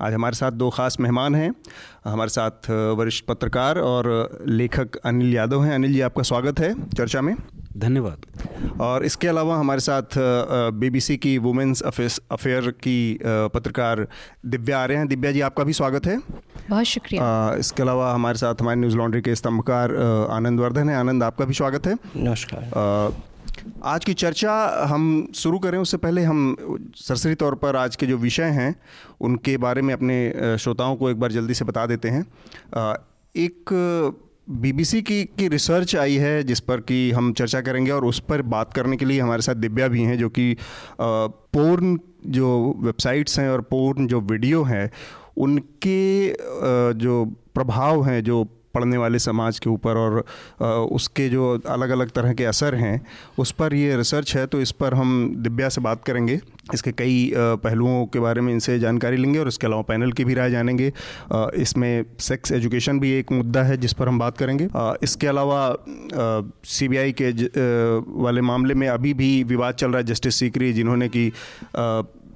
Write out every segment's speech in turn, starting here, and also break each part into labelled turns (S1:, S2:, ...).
S1: आज हमारे साथ दो खास मेहमान हैं हमारे साथ वरिष्ठ पत्रकार और लेखक अनिल यादव हैं। अनिल जी आपका स्वागत है चर्चा में।
S2: धन्यवाद।
S1: और इसके अलावा हमारे साथ बीबीसी की वुमेंस अफेयर की पत्रकार दिव्या आ रहे हैं। दिव्या जी आपका भी स्वागत है।
S3: बहुत शुक्रिया।
S1: इसके अलावा हमारे साथ हमारे न्यूज़ लॉन्ड्री के स्तंभकार आनंद वर्धन है। आनंद आपका भी स्वागत है।
S2: नमस्कार।
S1: आज की चर्चा हम शुरू करें, उससे पहले हम सरसरी तौर पर आज के जो विषय हैं, उनके बारे में अपने श्रोताओं को एक बार जल्दी से बता देते हैं। एक बीबीसी की की रिसर्च आई है, जिस पर कि हम चर्चा करेंगे और उस पर बात करने के लिए हमारे साथ दिव्या भी हैं, जो कि पोर्न जो वेबसाइट्स हैं और पोर्न जो वीडियो हैं, उनके जो प्रभाव हैं, जो पढ़ने वाले समाज के ऊपर और उसके जो अलग अलग तरह के असर हैं, उस पर ये रिसर्च है तो इस पर हम दिव्या से बात करेंगे। इसके कई पहलुओं के बारे में इनसे जानकारी लेंगे और इसके अलावा पैनल की भी राय जानेंगे। इसमें सेक्स एजुकेशन भी एक मुद्दा है जिस पर हम बात करेंगे। इसके अलावा सीबीआई के वाले मामले में अभी भी विवाद चल रहा है, जस्टिस सीकरी, जिन्होंने की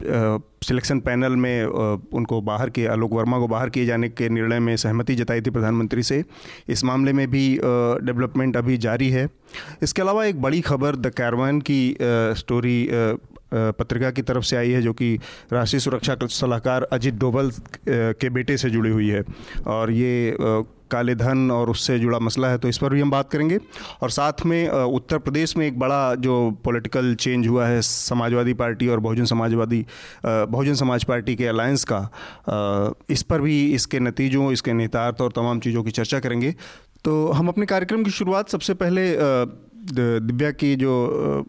S1: सिलेक्शन पैनल में उनको बाहर के, आलोक वर्मा को बाहर किए जाने के निर्णय में सहमति जताई थी प्रधानमंत्री से। इस मामले में भी डेवलपमेंट अभी जारी है। इसके अलावा एक बड़ी खबर, द कैरवान की स्टोरी पत्रिका की तरफ़ से आई है, जो कि राष्ट्रीय सुरक्षा सलाहकार अजित डोवल के बेटे से जुड़ी हुई है। और ये काले धन और उससे जुड़ा मसला है तो इस पर भी हम बात करेंगे। और साथ में उत्तर प्रदेश में एक बड़ा जो पॉलिटिकल चेंज हुआ है, समाजवादी पार्टी और बहुजन समाजवादी बहुजन समाज पार्टी के अलायंस का इस पर भी इसके नतीजों, इसके नेतार्थ और तमाम चीज़ों की चर्चा करेंगे। तो हम अपने कार्यक्रम की शुरुआत सबसे पहले दिव्या की जो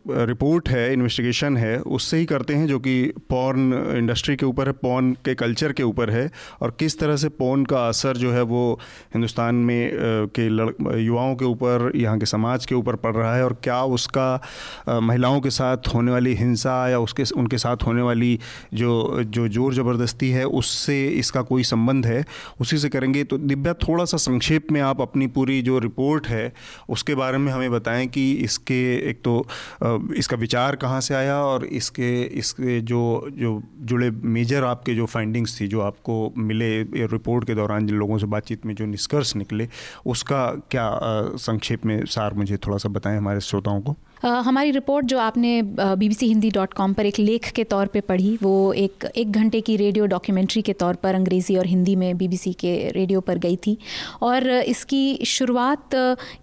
S1: रिपोर्ट है, इन्वेस्टिगेशन है, उससे ही करते हैं जो कि पॉर्न इंडस्ट्री के ऊपर है, पॉर्न के कल्चर के ऊपर है। और किस तरह से पॉर्न का असर जो है वो हिंदुस्तान में के लड़, युवाओं के ऊपर, यहाँ के समाज के ऊपर पड़ रहा है और क्या उसका महिलाओं के साथ होने वाली हिंसा या उसके, उनके साथ होने वाली जो जो ज़ोर ज़बरदस्ती है, उससे इसका कोई संबंध है? उसी से करेंगे। तो दिव्या, थोड़ा सा संक्षेप में आप अपनी पूरी जो रिपोर्ट है, उसके बारे में हमें बताएँ कि कि इसके एक तो इसका विचार कहाँ से आया और इसके इसके जो जो जुड़े मेजर आपके जो फाइंडिंग्स थी, जो आपको मिले रिपोर्ट के दौरान जिन लोगों से बातचीत में जो निष्कर्ष निकले, उसका क्या संक्षेप में सार मुझे थोड़ा सा बताएँ हमारे श्रोताओं को?
S3: हमारी रिपोर्ट जो आपने B B C Hindi dot com पर एक लेख के तौर पे पढ़ी, वो एक एक घंटे की रेडियो डॉक्यूमेंट्री के तौर पर अंग्रेज़ी और हिंदी में बी बी सी के रेडियो पर गई थी। और इसकी शुरुआत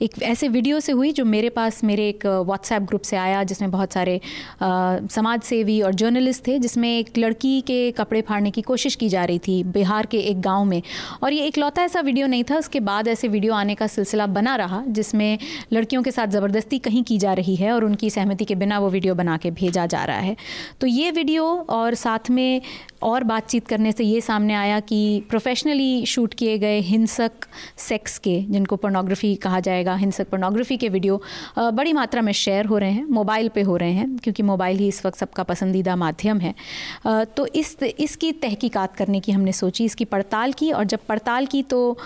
S3: एक ऐसे वीडियो से हुई जो मेरे पास, मेरे एक व्हाट्सएप ग्रुप से आया, जिसमें बहुत सारे समाज सेवी और जर्नलिस्ट थे, जिसमें एक लड़की के कपड़े फाड़ने की कोशिश की जा रही थी बिहार के एक गाँव में। और ये इकलौता ऐसा वीडियो नहीं था, उसके बाद ऐसे वीडियो आने का सिलसिला बना रहा, जिसमें लड़कियों के साथ ज़बरदस्ती कहीं की जा रही है। है और उनकी सहमति के बिना वो वीडियो बना के भेजा जा रहा है। तो ये वीडियो और साथ में और बातचीत करने से ये सामने आया कि प्रोफेशनली शूट किए गए हिंसक सेक्स के, जिनको पोर्नोग्राफी कहा जाएगा, हिंसक पोर्नोग्राफी के वीडियो बड़ी मात्रा में शेयर हो रहे हैं मोबाइल पे हो रहे हैं, क्योंकि मोबाइल ही इस वक्त सबका पसंदीदा माध्यम है। तो इस, इसकी तहकीकात करने की हमने सोची, इसकी पड़ताल की, और जब पड़ताल की तो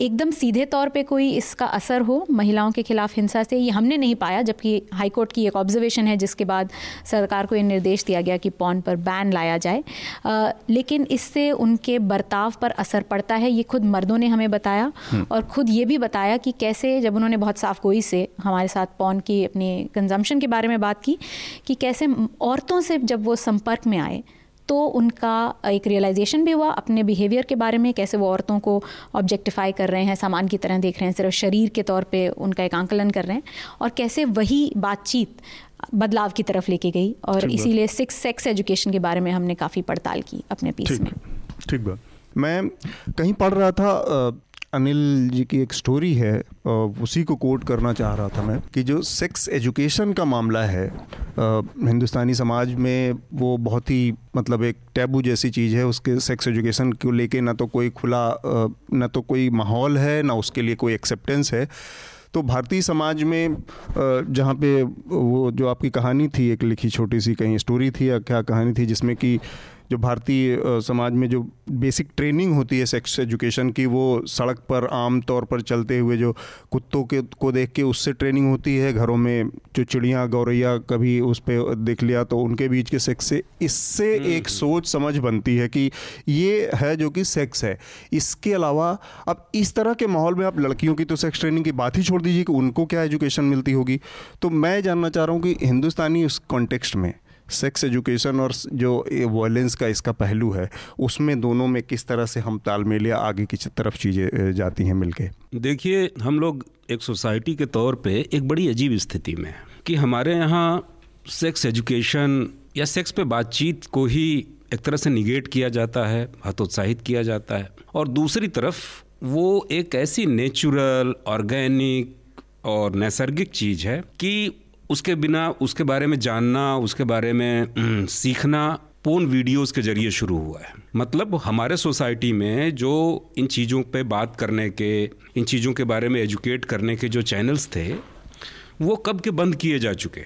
S3: एकदम सीधे तौर पे कोई इसका असर हो, महिलाओं के खिलाफ हिंसा से, ये हमने नहीं पाया, जबकि हाईकोर्ट की एक ऑब्जर्वेशन है, जिसके बाद सरकार को ये निर्देश दिया गया कि पौन पर बैन लाया जाए। आ, लेकिन इससे उनके बर्ताव पर असर पड़ता है ये खुद मर्दों ने हमें बताया हम्म। और खुद ये भी बताया कि कैसे जब उन्होंने बहुत साफ़ गोई से हमारे साथ पौन की अपनी कंजम्पशन के बारे में बात की कि कैसे औरतों से जब वो संपर्क में आए तो उनका एक रियलाइजेशन भी हुआ अपने बिहेवियर के बारे में कैसे वो औरतों को ऑब्जेक्टिफाई कर रहे हैं सामान की तरह देख रहे हैं सिर्फ़ शरीर के तौर पे उनका एक आंकलन कर रहे हैं और कैसे वही बातचीत बदलाव की तरफ़ लेके गई और इसीलिए सिक्स सेक्स एजुकेशन के बारे में हमने काफ़ी पड़ताल की अपने पीस में।
S1: ठीक बात। मैं कहीं पढ़ रहा था अनिल जी की एक स्टोरी है उसी को कोट करना चाह रहा था मैं कि जो सेक्स एजुकेशन का मामला है हिंदुस्तानी समाज में वो बहुत ही मतलब एक टैबू जैसी चीज़ है, उसके सेक्स एजुकेशन को लेके ना तो कोई खुला ना तो कोई माहौल है, ना उसके लिए कोई एक्सेप्टेंस है। तो भारतीय समाज में जहाँ पे वो जो आपकी कहानी थी, एक लिखी छोटी सी कहीं स्टोरी थी या क्या कहानी थी जिसमें कि जो भारतीय समाज में जो बेसिक ट्रेनिंग होती है सेक्स एजुकेशन की वो सड़क पर आम तौर पर चलते हुए जो कुत्तों के को देख के उससे ट्रेनिंग होती है। घरों में जो चिड़िया गौरैया कभी उस पर देख लिया तो उनके बीच के सेक्स से इससे हम्म, एक। सोच समझ बनती है कि ये है जो कि सेक्स है। इसके अलावा अब इस तरह के माहौल में आप लड़कियों की तो सेक्स ट्रेनिंग की बात ही छोड़ दीजिए कि उनको क्या एजुकेशन मिलती होगी। तो मैं जानना चाह रहा हूँ कि हिंदुस्तानी उस कॉन्टेक्स्ट में सेक्स एजुकेशन और जो वायलेंस का इसका पहलू है, उसमें दोनों में किस तरह से हम तालमेल या आगे की तरफ़ चीज़ें जाती हैं मिलके?
S2: देखिए, हम लोग एक सोसाइटी के तौर पे एक बड़ी अजीब स्थिति में है कि हमारे यहाँ सेक्स एजुकेशन या सेक्स पे बातचीत को ही एक तरह से निगेट किया जाता है, हतोत्साहित किया जाता है। और दूसरी तरफ़, वो एक ऐसी नेचुरल ऑर्गेनिक और नैसर्गिक चीज़ है कि उसके बिना, उसके बारे में जानना, उसके बारे में सीखना पोन वीडियोस के ज़रिए शुरू हुआ है। मतलब हमारे सोसाइटी में जो इन चीज़ों पे बात करने के, इन चीज़ों के बारे में एजुकेट करने के जो चैनल्स थे, वो कब के बंद किए जा चुके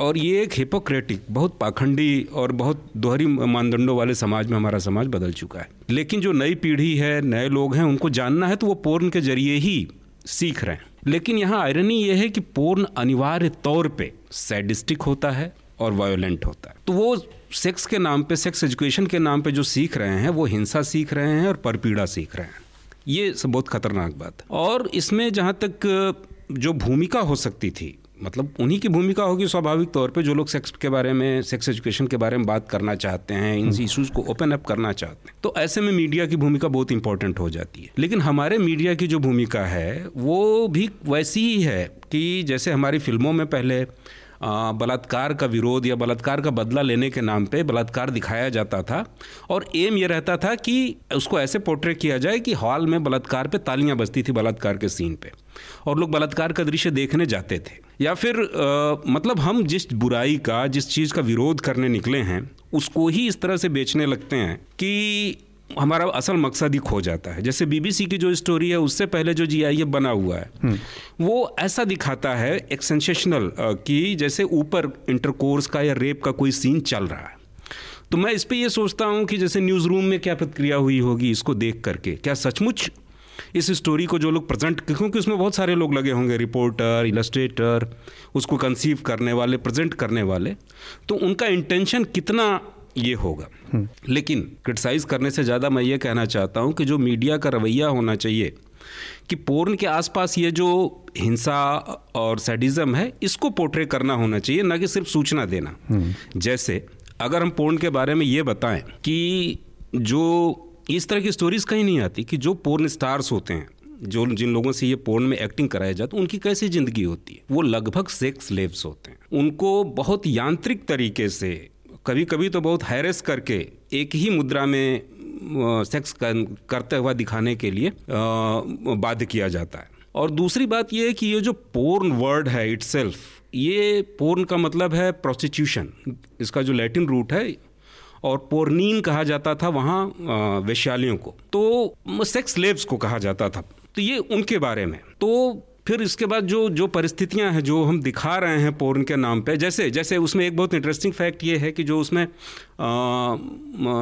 S2: और ये एक हिपोक्रेटिक, बहुत पाखंडी और बहुत दोहरी मानदंडों वाले समाज में हमारा समाज बदल चुका है। लेकिन जो नई पीढ़ी है, नए लोग हैं, उनको जानना है तो वो पोर्न के ज़रिए ही सीख रहे हैं। लेकिन यहाँ आयरनी ये है कि पोर्न अनिवार्य तौर पे सैडिस्टिक होता है और वायोलेंट होता है। तो वो सेक्स के नाम पे सेक्स एजुकेशन के नाम पे जो सीख रहे हैं, वो हिंसा सीख रहे हैं और परपीड़ा सीख रहे हैं। ये सब बहुत खतरनाक बात है। और इसमें जहाँ तक जो भूमिका हो सकती थी मतलब उन्हीं की भूमिका होगी स्वाभाविक तौर पे जो लोग सेक्स के बारे में सेक्स एजुकेशन के बारे में बात करना चाहते हैं इन इश्यूज़ को ओपन अप करना चाहते हैं। तो ऐसे में मीडिया की भूमिका बहुत इंपॉर्टेंट हो जाती है। लेकिन हमारे मीडिया की जो भूमिका है वो भी वैसी ही है कि जैसे हमारी फ़िल्मों में पहले बलात्कार का विरोध या बलात्कार का बदला लेने के नाम पे बलात्कार दिखाया जाता था और एम ये रहता था कि उसको ऐसे पोर्ट्रेट किया जाए कि हॉल में बलात्कार पे तालियाँ बजती थी बलात्कार के सीन पे। और लोग बलात्कार का दृश्य देखने जाते थे। या फिर आ, मतलब हम जिस बुराई का जिस चीज़ का विरोध करने निकले हैं उसको ही इस तरह से बेचने लगते हैं कि हमारा असल मकसद ही खो जाता है जैसे बीबीसी की जो स्टोरी है उससे पहले जो जी आई बना हुआ है हम्म। वो ऐसा दिखाता है एक सेंसेशनल कि जैसे ऊपर इंटरकोर्स का या रेप का कोई सीन चल रहा है तो मैं इस पर यह सोचता हूँ कि जैसे न्यूज़ रूम में क्या प्रतिक्रिया हुई होगी इसको देख करके क्या सचमुच इस स्टोरी को जो लोग प्रेजेंट क्योंकि उसमें बहुत सारे लोग लगे होंगे रिपोर्टर इलस्ट्रेटर उसको कंसीव करने वाले प्रेजेंट करने वाले तो उनका इंटेंशन कितना ये होगा हम्म। लेकिन क्रिटिसाइज करने से ज़्यादा मैं ये कहना चाहता हूँ कि जो मीडिया का रवैया होना चाहिए कि पोर्न के आसपास ये जो हिंसा और सैडिज्म है इसको पोर्ट्रे करना होना चाहिए ना कि सिर्फ़ सूचना देना हम्म। जैसे अगर हम पोर्न के बारे में ये बताएँ कि जो इस तरह की स्टोरीज कहीं नहीं आती कि जो पोर्न स्टार्स होते हैं जो जिन लोगों से ये पोर्न में एक्टिंग कराया जाता है उनकी कैसी ज़िंदगी होती है? वो लगभग सेक्स लेव्स होते हैं। उनको बहुत यांत्रिक तरीके से कभी कभी तो बहुत हैरेस करके एक ही मुद्रा में सेक्स कर, करते हुआ दिखाने के लिए बाध्य किया जाता है। और दूसरी बात यह है कि ये जो पोर्न वर्ड है इट्सेल्फ ये पोर्न का मतलब है प्रोस्टिट्यूशन इसका जो लैटिन रूट है और पोर्नीन कहा जाता था वहाँ वैश्यालियों को। तो सेक्स लेव्स को कहा जाता था। तो ये उनके बारे में। तो फिर इसके बाद जो जो परिस्थितियाँ हैं जो हम दिखा रहे हैं पोर्न के नाम पे जैसे जैसे उसमें एक बहुत इंटरेस्टिंग फैक्ट ये है कि जो उसमें आ,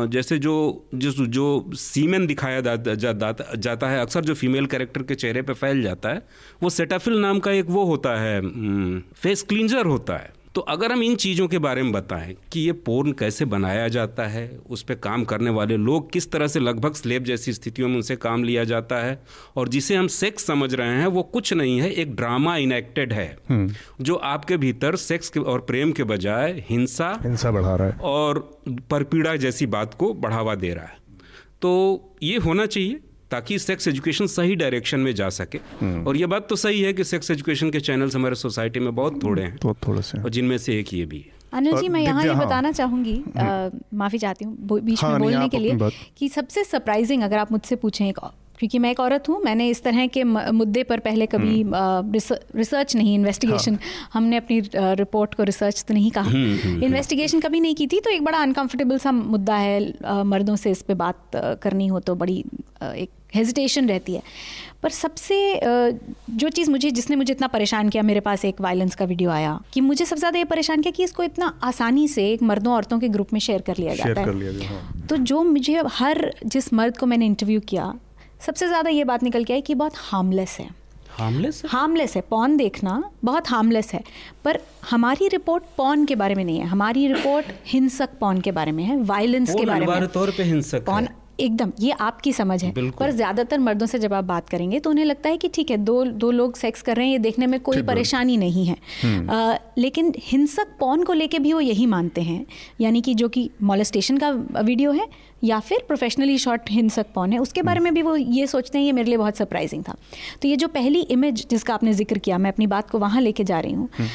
S2: जैसे जो जिस जो सीमेन दिखाया जा, जा, जा, जाता है अक्सर जो फीमेल कैरेक्टर के चेहरे पे फैल जाता है वो सेटाफिल नाम का एक वो होता है फेस क्लींजर होता है। तो अगर हम इन चीज़ों के बारे में बताएँ कि ये पोर्न कैसे बनाया जाता है उस पर काम करने वाले लोग किस तरह से लगभग स्लेब जैसी स्थितियों में उनसे काम लिया जाता है और जिसे हम सेक्स समझ रहे हैं वो कुछ नहीं है एक ड्रामा इनेक्टेड है हम्म। जो आपके भीतर सेक्स और प्रेम के बजाय हिंसा
S1: हिंसा बढ़ा रहा है।
S2: और परपीड़ा जैसी बात को बढ़ावा दे रहा है। तो ये होना चाहिए। ताकि सेक्स एजुकेशन सही डायरेक्शन में जा सके हम्म। और ये बात तो सही है कि सेक्स एजुकेशन के चैनल्स हमारे सोसाइटी में बहुत थोड़े हैं
S1: बहुत थोड़े से
S2: और जिनमें से एक ये भी है
S3: अनिल जी मैं यहाँ ये हाँ। बताना चाहूँगी हम्म। माफ़ी चाहती हूँ बीच हाँ, में बोलने के लिए कि सबसे सरप्राइजिंग अगर आप मुझसे पूछें एक क्योंकि मैं एक औरत हूँ मैंने इस तरह के मुद्दे पर पहले कभी हम्म। रिसर्च नहीं इन्वेस्टिगेशन हाँ। हमने अपनी रिपोर्ट को रिसर्च तो नहीं कहा इन्वेस्टिगेशन कभी नहीं की थी तो एक बड़ा अनकंफर्टेबल सा मुद्दा है मर्दों से इस पर बात करनी हो तो बड़ी एक हेजिटेशन रहती है। पर सबसे जो चीज़ मुझे जिसने मुझे इतना परेशान किया मेरे पास एक वायलेंस का वीडियो आया कि मुझे सबसे ज़्यादा ये परेशान किया कि इसको इतना आसानी से एक मर्दों औरतों के ग्रुप में शेयर कर लिया जाता है। हाँ। तो जो मुझे हर जिस मर्द को मैंने इंटरव्यू किया सबसे ज़्यादा ये बात निकल के आई कि बहुत हार्मलेस है।
S2: हार्मलेस
S3: हार्मलेस है। पॉन देखना बहुत हार्मलेस है। पर हमारी रिपोर्ट पॉन के बारे में नहीं है। हमारी रिपोर्ट हिंसक पॉन के बारे में है। वायलेंस के बारे में
S2: तौर पे हिंसक
S3: पॉन एकदम ये आपकी समझ है। पर ज़्यादातर मर्दों से जब आप बात करेंगे तो उन्हें लगता है कि ठीक है दो दो लोग सेक्स कर रहे हैं ये देखने में कोई परेशानी नहीं है। हम्म। आ, लेकिन हिंसक पौन को लेके भी वो यही मानते हैं यानी कि जो कि मॉलेस्टेशन का वीडियो है या फिर प्रोफेशनली शॉर्ट हिंसक पौन है उसके बारे में भी वो ये सोचते हैं ये मेरे लिए बहुत सरप्राइजिंग था। तो ये जो पहली इमेज जिसका आपने ज़िक्र किया मैं अपनी बात को वहाँ लेके जा रही हूँ हम्म।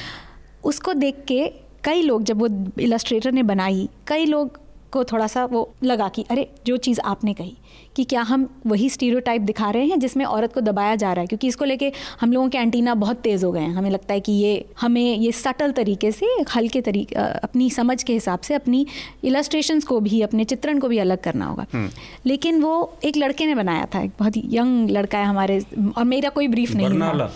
S3: उसको देख के कई लोग जब वो इलस्ट्रेटर ने बनाई कई लोग को थोड़ा सा वो लगा कि अरे जो चीज़ आपने कही कि क्या हम वही स्टीरियोटाइप दिखा रहे हैं जिसमें औरत को दबाया जा रहा है? क्योंकि इसको लेके हम लोगों के एंटीना बहुत तेज़ हो गए हैं। हमें लगता है कि ये हमें ये सटल तरीके से हल्के तरीके अपनी समझ के हिसाब से अपनी इलस्ट्रेशंस को भी अपने चित्रण को भी अलग करना होगा। हम्म। लेकिन वो एक लड़के ने बनाया था एक बहुत यंग लड़का है हमारे और मेरा कोई ब्रीफ नहीं था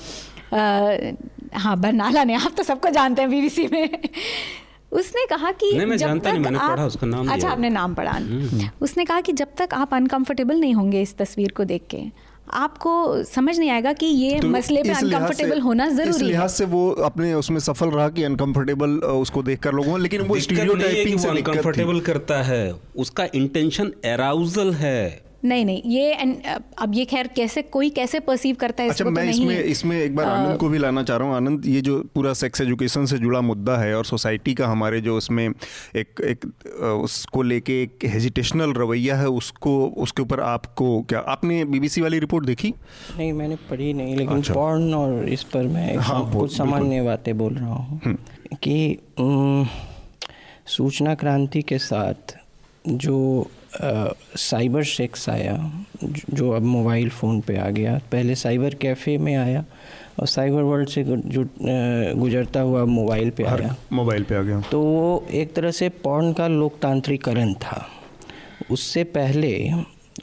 S3: हाँ बरनाला ने आप तो सबको जानते हैं बीबीसी में। उसने कहा कि
S2: नहीं मैं जब जानता तक नहीं मैंने आप, पढ़ा उसका नाम
S3: अच्छा आपने नाम पढ़ा। हम्म। उसने कहा कि जब तक आप अनकंफर्टेबल नहीं होंगे इस तस्वीर को देख के आपको समझ नहीं आएगा कि ये तो मसले पे अनकंफर्टेबल होना ज़रूरी इस
S1: लिहाज से वो अपने उसमें सफल रहा कि अनकंफर्टेबल उसको देखकर लोगों लेकिन वो स्टीरियोटाइपिंग से
S2: अनकंफर्टेबल करता है। उसका इंटेंशन एराउजल है।
S3: नहीं नहीं ये अब ये खैर कैसे कोई कैसे परसीव करता है
S1: अच्छा मैं तो इसमें इसमें एक बार आनंद को भी लाना चाह रहा हूँ आनंद ये जो पूरा सेक्स एजुकेशन से जुड़ा मुद्दा है और सोसाइटी का हमारे जो उसमें एक एक उसको लेके एक हेजिटेशनल रवैया है उसको उसके ऊपर आपको क्या आपने बीबीसी वाली रिपोर्ट देखी
S4: नहीं मैंने पढ़ी नहीं लेकिन अच्छा। पॉर्न और इस पर मैं हाँ, कुछ सामान्य बातें बोल रहा हूँ हम्म। कि सूचना क्रांति के साथ जो साइबर सेक्स आया जो अब मोबाइल फ़ोन पे आ गया। पहले साइबर कैफ़े में आया और साइबर वर्ल्ड से जो गुजरता हुआ मोबाइल पे आया।
S1: मोबाइल पे आ गया।
S4: तो वो एक तरह से पौन का लोकतांत्रिकरण था। उससे पहले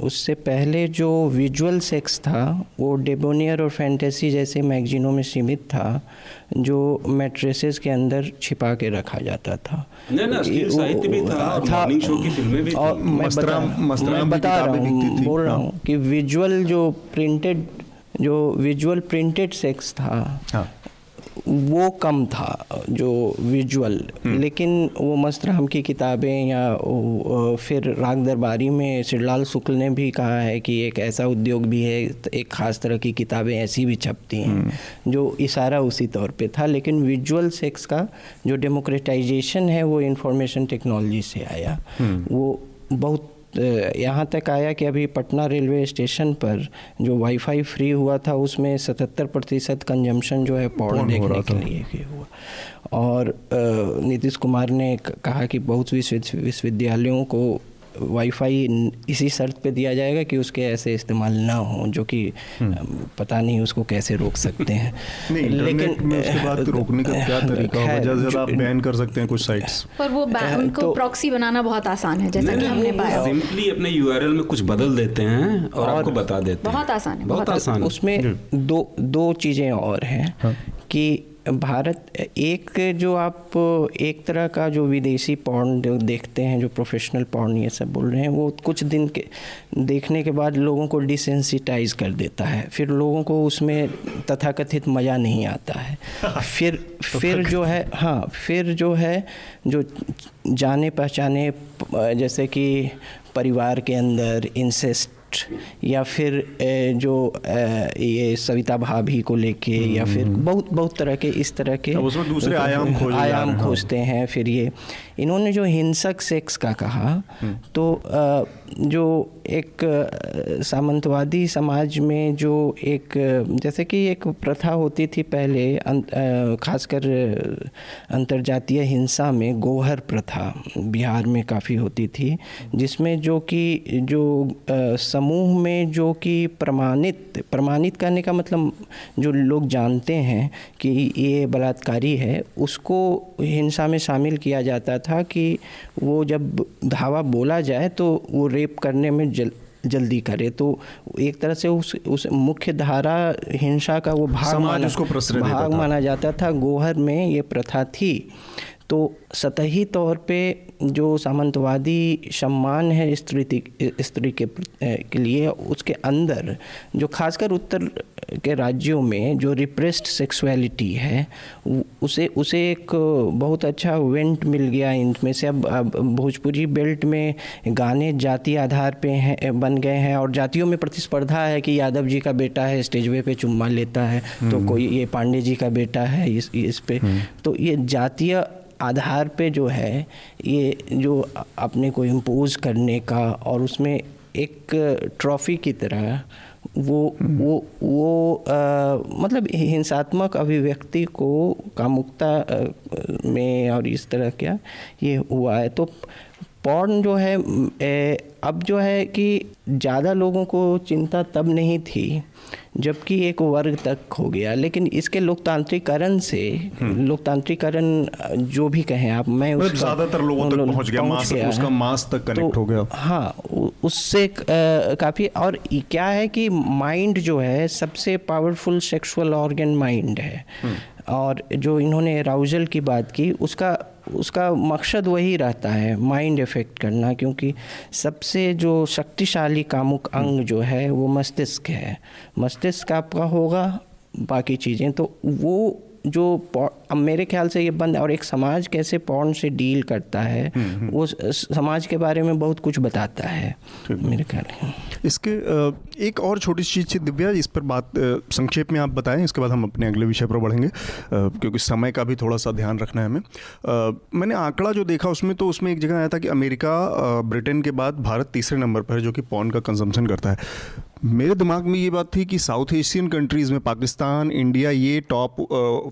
S4: उससे पहले जो विजुअल सेक्स था वो डेबोनियर और फैंटेसी जैसे मैगजीनों में सीमित था जो मैट्रेसेस के अंदर छिपा के रखा जाता था।
S2: था
S4: और मैं बता, मैं बता रहा हूँ बोल रहा हूँ। कि विजुअल जो प्रिंटेड जो विजुअल प्रिंटेड सेक्स था हाँ। वो कम था जो विजुअल हम्म। लेकिन वो मस्तराम की किताबें या फिर राग दरबारी में सिरलाल शुक्ल ने भी कहा है कि एक ऐसा उद्योग भी है एक ख़ास तरह की किताबें ऐसी भी छपती हैं हम्म। जो इशारा उसी तौर पे था लेकिन विजुअल सेक्स का जो डेमोक्रेटाइजेशन है वो इंफॉर्मेशन टेक्नोलॉजी से आया हम्म। वो बहुत यहाँ तक आया कि अभी पटना रेलवे स्टेशन पर जो वाईफाई फ्री हुआ था उसमें सतहत्तर प्रतिशत कंजम्पशन जो है पौड़ देखने के लिए हुआ। और नीतीश कुमार ने कहा कि बहुत विश्वविद्यालयों को वाईफाई इसी शर्त पे दिया जाएगा कि उसके ऐसे इस्तेमाल ना हो जो कि हम्म। पता नहीं उसको कैसे रोक सकते हैं।
S1: लेकिन में उसके बाद रोकने का क्या तरीका होगा? ज़्यादा ज़्यादा आप बैन कर सकते हैं कुछ साइट्स
S3: पर वो उनको तो, प्रॉक्सी बनाना बहुत आसान है जैसा कि हमने पाया।
S2: सिंपली अपने यूआरएल में कुछ बदल देते हैं और, आपको बता देते
S3: हैं। बहुत आसान है
S2: बहुत आसान
S4: उसमें दो दो चीज़ें और हैं हाँ। कि भारत एक जो आप एक तरह का जो विदेशी पॉर्न देखते हैं जो प्रोफेशनल पॉर्न ये सब बोल रहे हैं वो कुछ दिन के देखने के बाद लोगों को डिसेंसिटाइज कर देता है। फिर लोगों को उसमें तथाकथित मज़ा नहीं आता है। फिर तो फिर जो है हाँ फिर जो है जो जाने पहचाने जैसे कि परिवार के अंदर इंसेस्ट या फिर जो ये सविता भाभी को लेके या फिर हम्म। बहुत बहुत तरह के इस तरह के उसमें
S1: दूसरे आयाम खोज
S4: आयाम खोजते हैं फिर ये इन्होंने जो हिंसक सेक्स का कहा हम्म। तो जो एक सामंतवादी समाज में जो एक जैसे कि एक प्रथा होती थी पहले खासकर अंतर्जातीय हिंसा में गोहर प्रथा बिहार में काफ़ी होती थी जिसमें जो कि जो समूह में जो कि प्रमाणित प्रमाणित करने का मतलब जो लोग जानते हैं कि ये बलात्कारी है उसको हिंसा में शामिल किया जाता था कि वो जब धावा बोला जाए तो वो रेप करने में जल जल्दी करे। तो एक तरह से उस उस मुख्य धारा हिंसा का वो भाग माना उसको भाग माना जाता था। गोहर में ये प्रथा थी। तो सतही तौर पे जो सामंतवादी सम्मान है स्त्री स्त्री के के लिए उसके अंदर जो खासकर उत्तर के राज्यों में जो रिप्रेस्ड सेक्सुअलिटी है उसे उसे एक बहुत अच्छा वेंट मिल गया इनमें से अब अब भोजपुरी बेल्ट में गाने जाति आधार पे हैं बन गए हैं और जातियों में प्रतिस्पर्धा है कि यादव जी का बेटा है स्टेज वे पे चुम्मा लेता है तो हम्म। कोई ये पांडे जी का बेटा है इस इस पे हम्म। तो ये जातीय आधार पे जो है ये जो अपने को इम्पोज करने का और उसमें एक ट्रॉफ़ी की तरह वो वो वो आ, मतलब हिंसात्मक अभिव्यक्ति को कामुकता में और इस तरह क्या ये हुआ है। तो पॉर्न जो है अब जो है कि ज़्यादा लोगों को चिंता तब नहीं थी जबकि एक वर्ग तक हो गया लेकिन इसके लोकतांत्रिकरण से हम्म। लोकतांत्रिकरण जो भी कहें आप मैं
S1: मतलब ज़्यादातर लोगों तक पहुँच गया, मास, गया उसका मास तक कनेक्ट तो, हो गया
S4: हाँ उससे काफ़ी और क्या है कि माइंड जो है सबसे पावरफुल सेक्सुअल ऑर्गन माइंड है हम्म। और जो इन्होंने राउजल की बात की उसका उसका मकसद वही रहता है माइंड इफ़ेक्ट करना क्योंकि सबसे जो शक्तिशाली कामुक अंग जो है वो मस्तिष्क है। मस्तिष्क आपका होगा बाकी चीज़ें तो वो जो अब मेरे ख्याल से ये बंद और एक समाज कैसे पॉर्न से डील करता है हम्म, हम्म। वो समाज के बारे में बहुत कुछ बताता है मेरे ख्याल
S1: इसके एक और छोटी सी चीज़ थी दिव्या इस पर बात संक्षेप में आप बताएँ इसके बाद हम अपने अगले विषय पर बढ़ेंगे क्योंकि समय का भी थोड़ा सा ध्यान रखना है हमें। मैंने आंकड़ा जो देखा उसमें तो उसमें एक जगह आया था कि अमेरिका ब्रिटेन के बाद भारत तीसरे नंबर पर है जो कि पॉन का कंजम्पशन करता है। मेरे दिमाग में ये बात थी कि साउथ एशियन कंट्रीज़ में पाकिस्तान इंडिया ये टॉप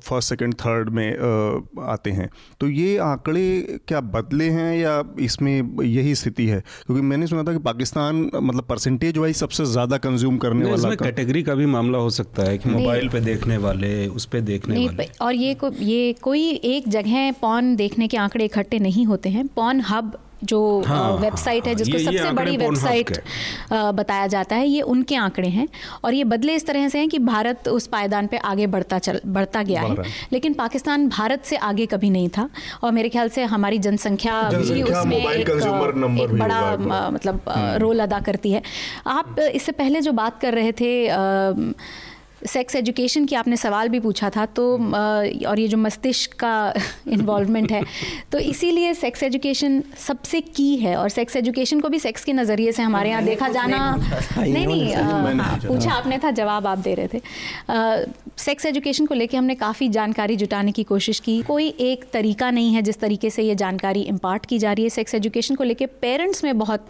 S1: फ़र्स्ट सेकंड थर्ड में uh, आते हैं। तो ये आंकड़े क्या बदले हैं या इसमें यही स्थिति है? क्योंकि मैंने सुना था कि पाकिस्तान मतलब परसेंटेज वाइज सबसे ज़्यादा कंज्यूम करने वाला
S2: कैटेगरी का भी मामला हो सकता है कि मोबाइल पे देखने वाले उस पर देखने वाले।
S3: और ये को, ये कोई एक जगह पॉन देखने के आंकड़े इकट्ठे नहीं होते हैं। पॉन हब जो हाँ, वेबसाइट है जिसको ये, सबसे ये बड़ी वेबसाइट बताया जाता है ये उनके आंकड़े हैं। और ये बदले इस तरह से हैं कि भारत उस पायदान पे आगे बढ़ता चल बढ़ता गया है। लेकिन पाकिस्तान भारत से आगे कभी नहीं था। और मेरे ख्याल से हमारी जनसंख्या भी उसमें एक, एक बड़ा मतलब रोल हम्म। अदा करती है। आप इससे पहले जो बात कर रहे थे सेक्स एजुकेशन की आपने सवाल भी पूछा था तो और ये जो मस्तिष्क का इन्वॉल्वमेंट है तो इसीलिए सेक्स एजुकेशन सबसे की है और सेक्स एजुकेशन को भी सेक्स के नज़रिए से हमारे यहाँ देखा जाना नहीं नहीं पूछा आपने था जवाब आप दे रहे थे। सेक्स एजुकेशन को लेके हमने काफ़ी जानकारी जुटाने की कोशिश की। कोई एक तरीका नहीं है जिस तरीके से ये जानकारी इम्पार्ट की जा रही है सेक्स एजुकेशन को लेके पेरेंट्स में बहुत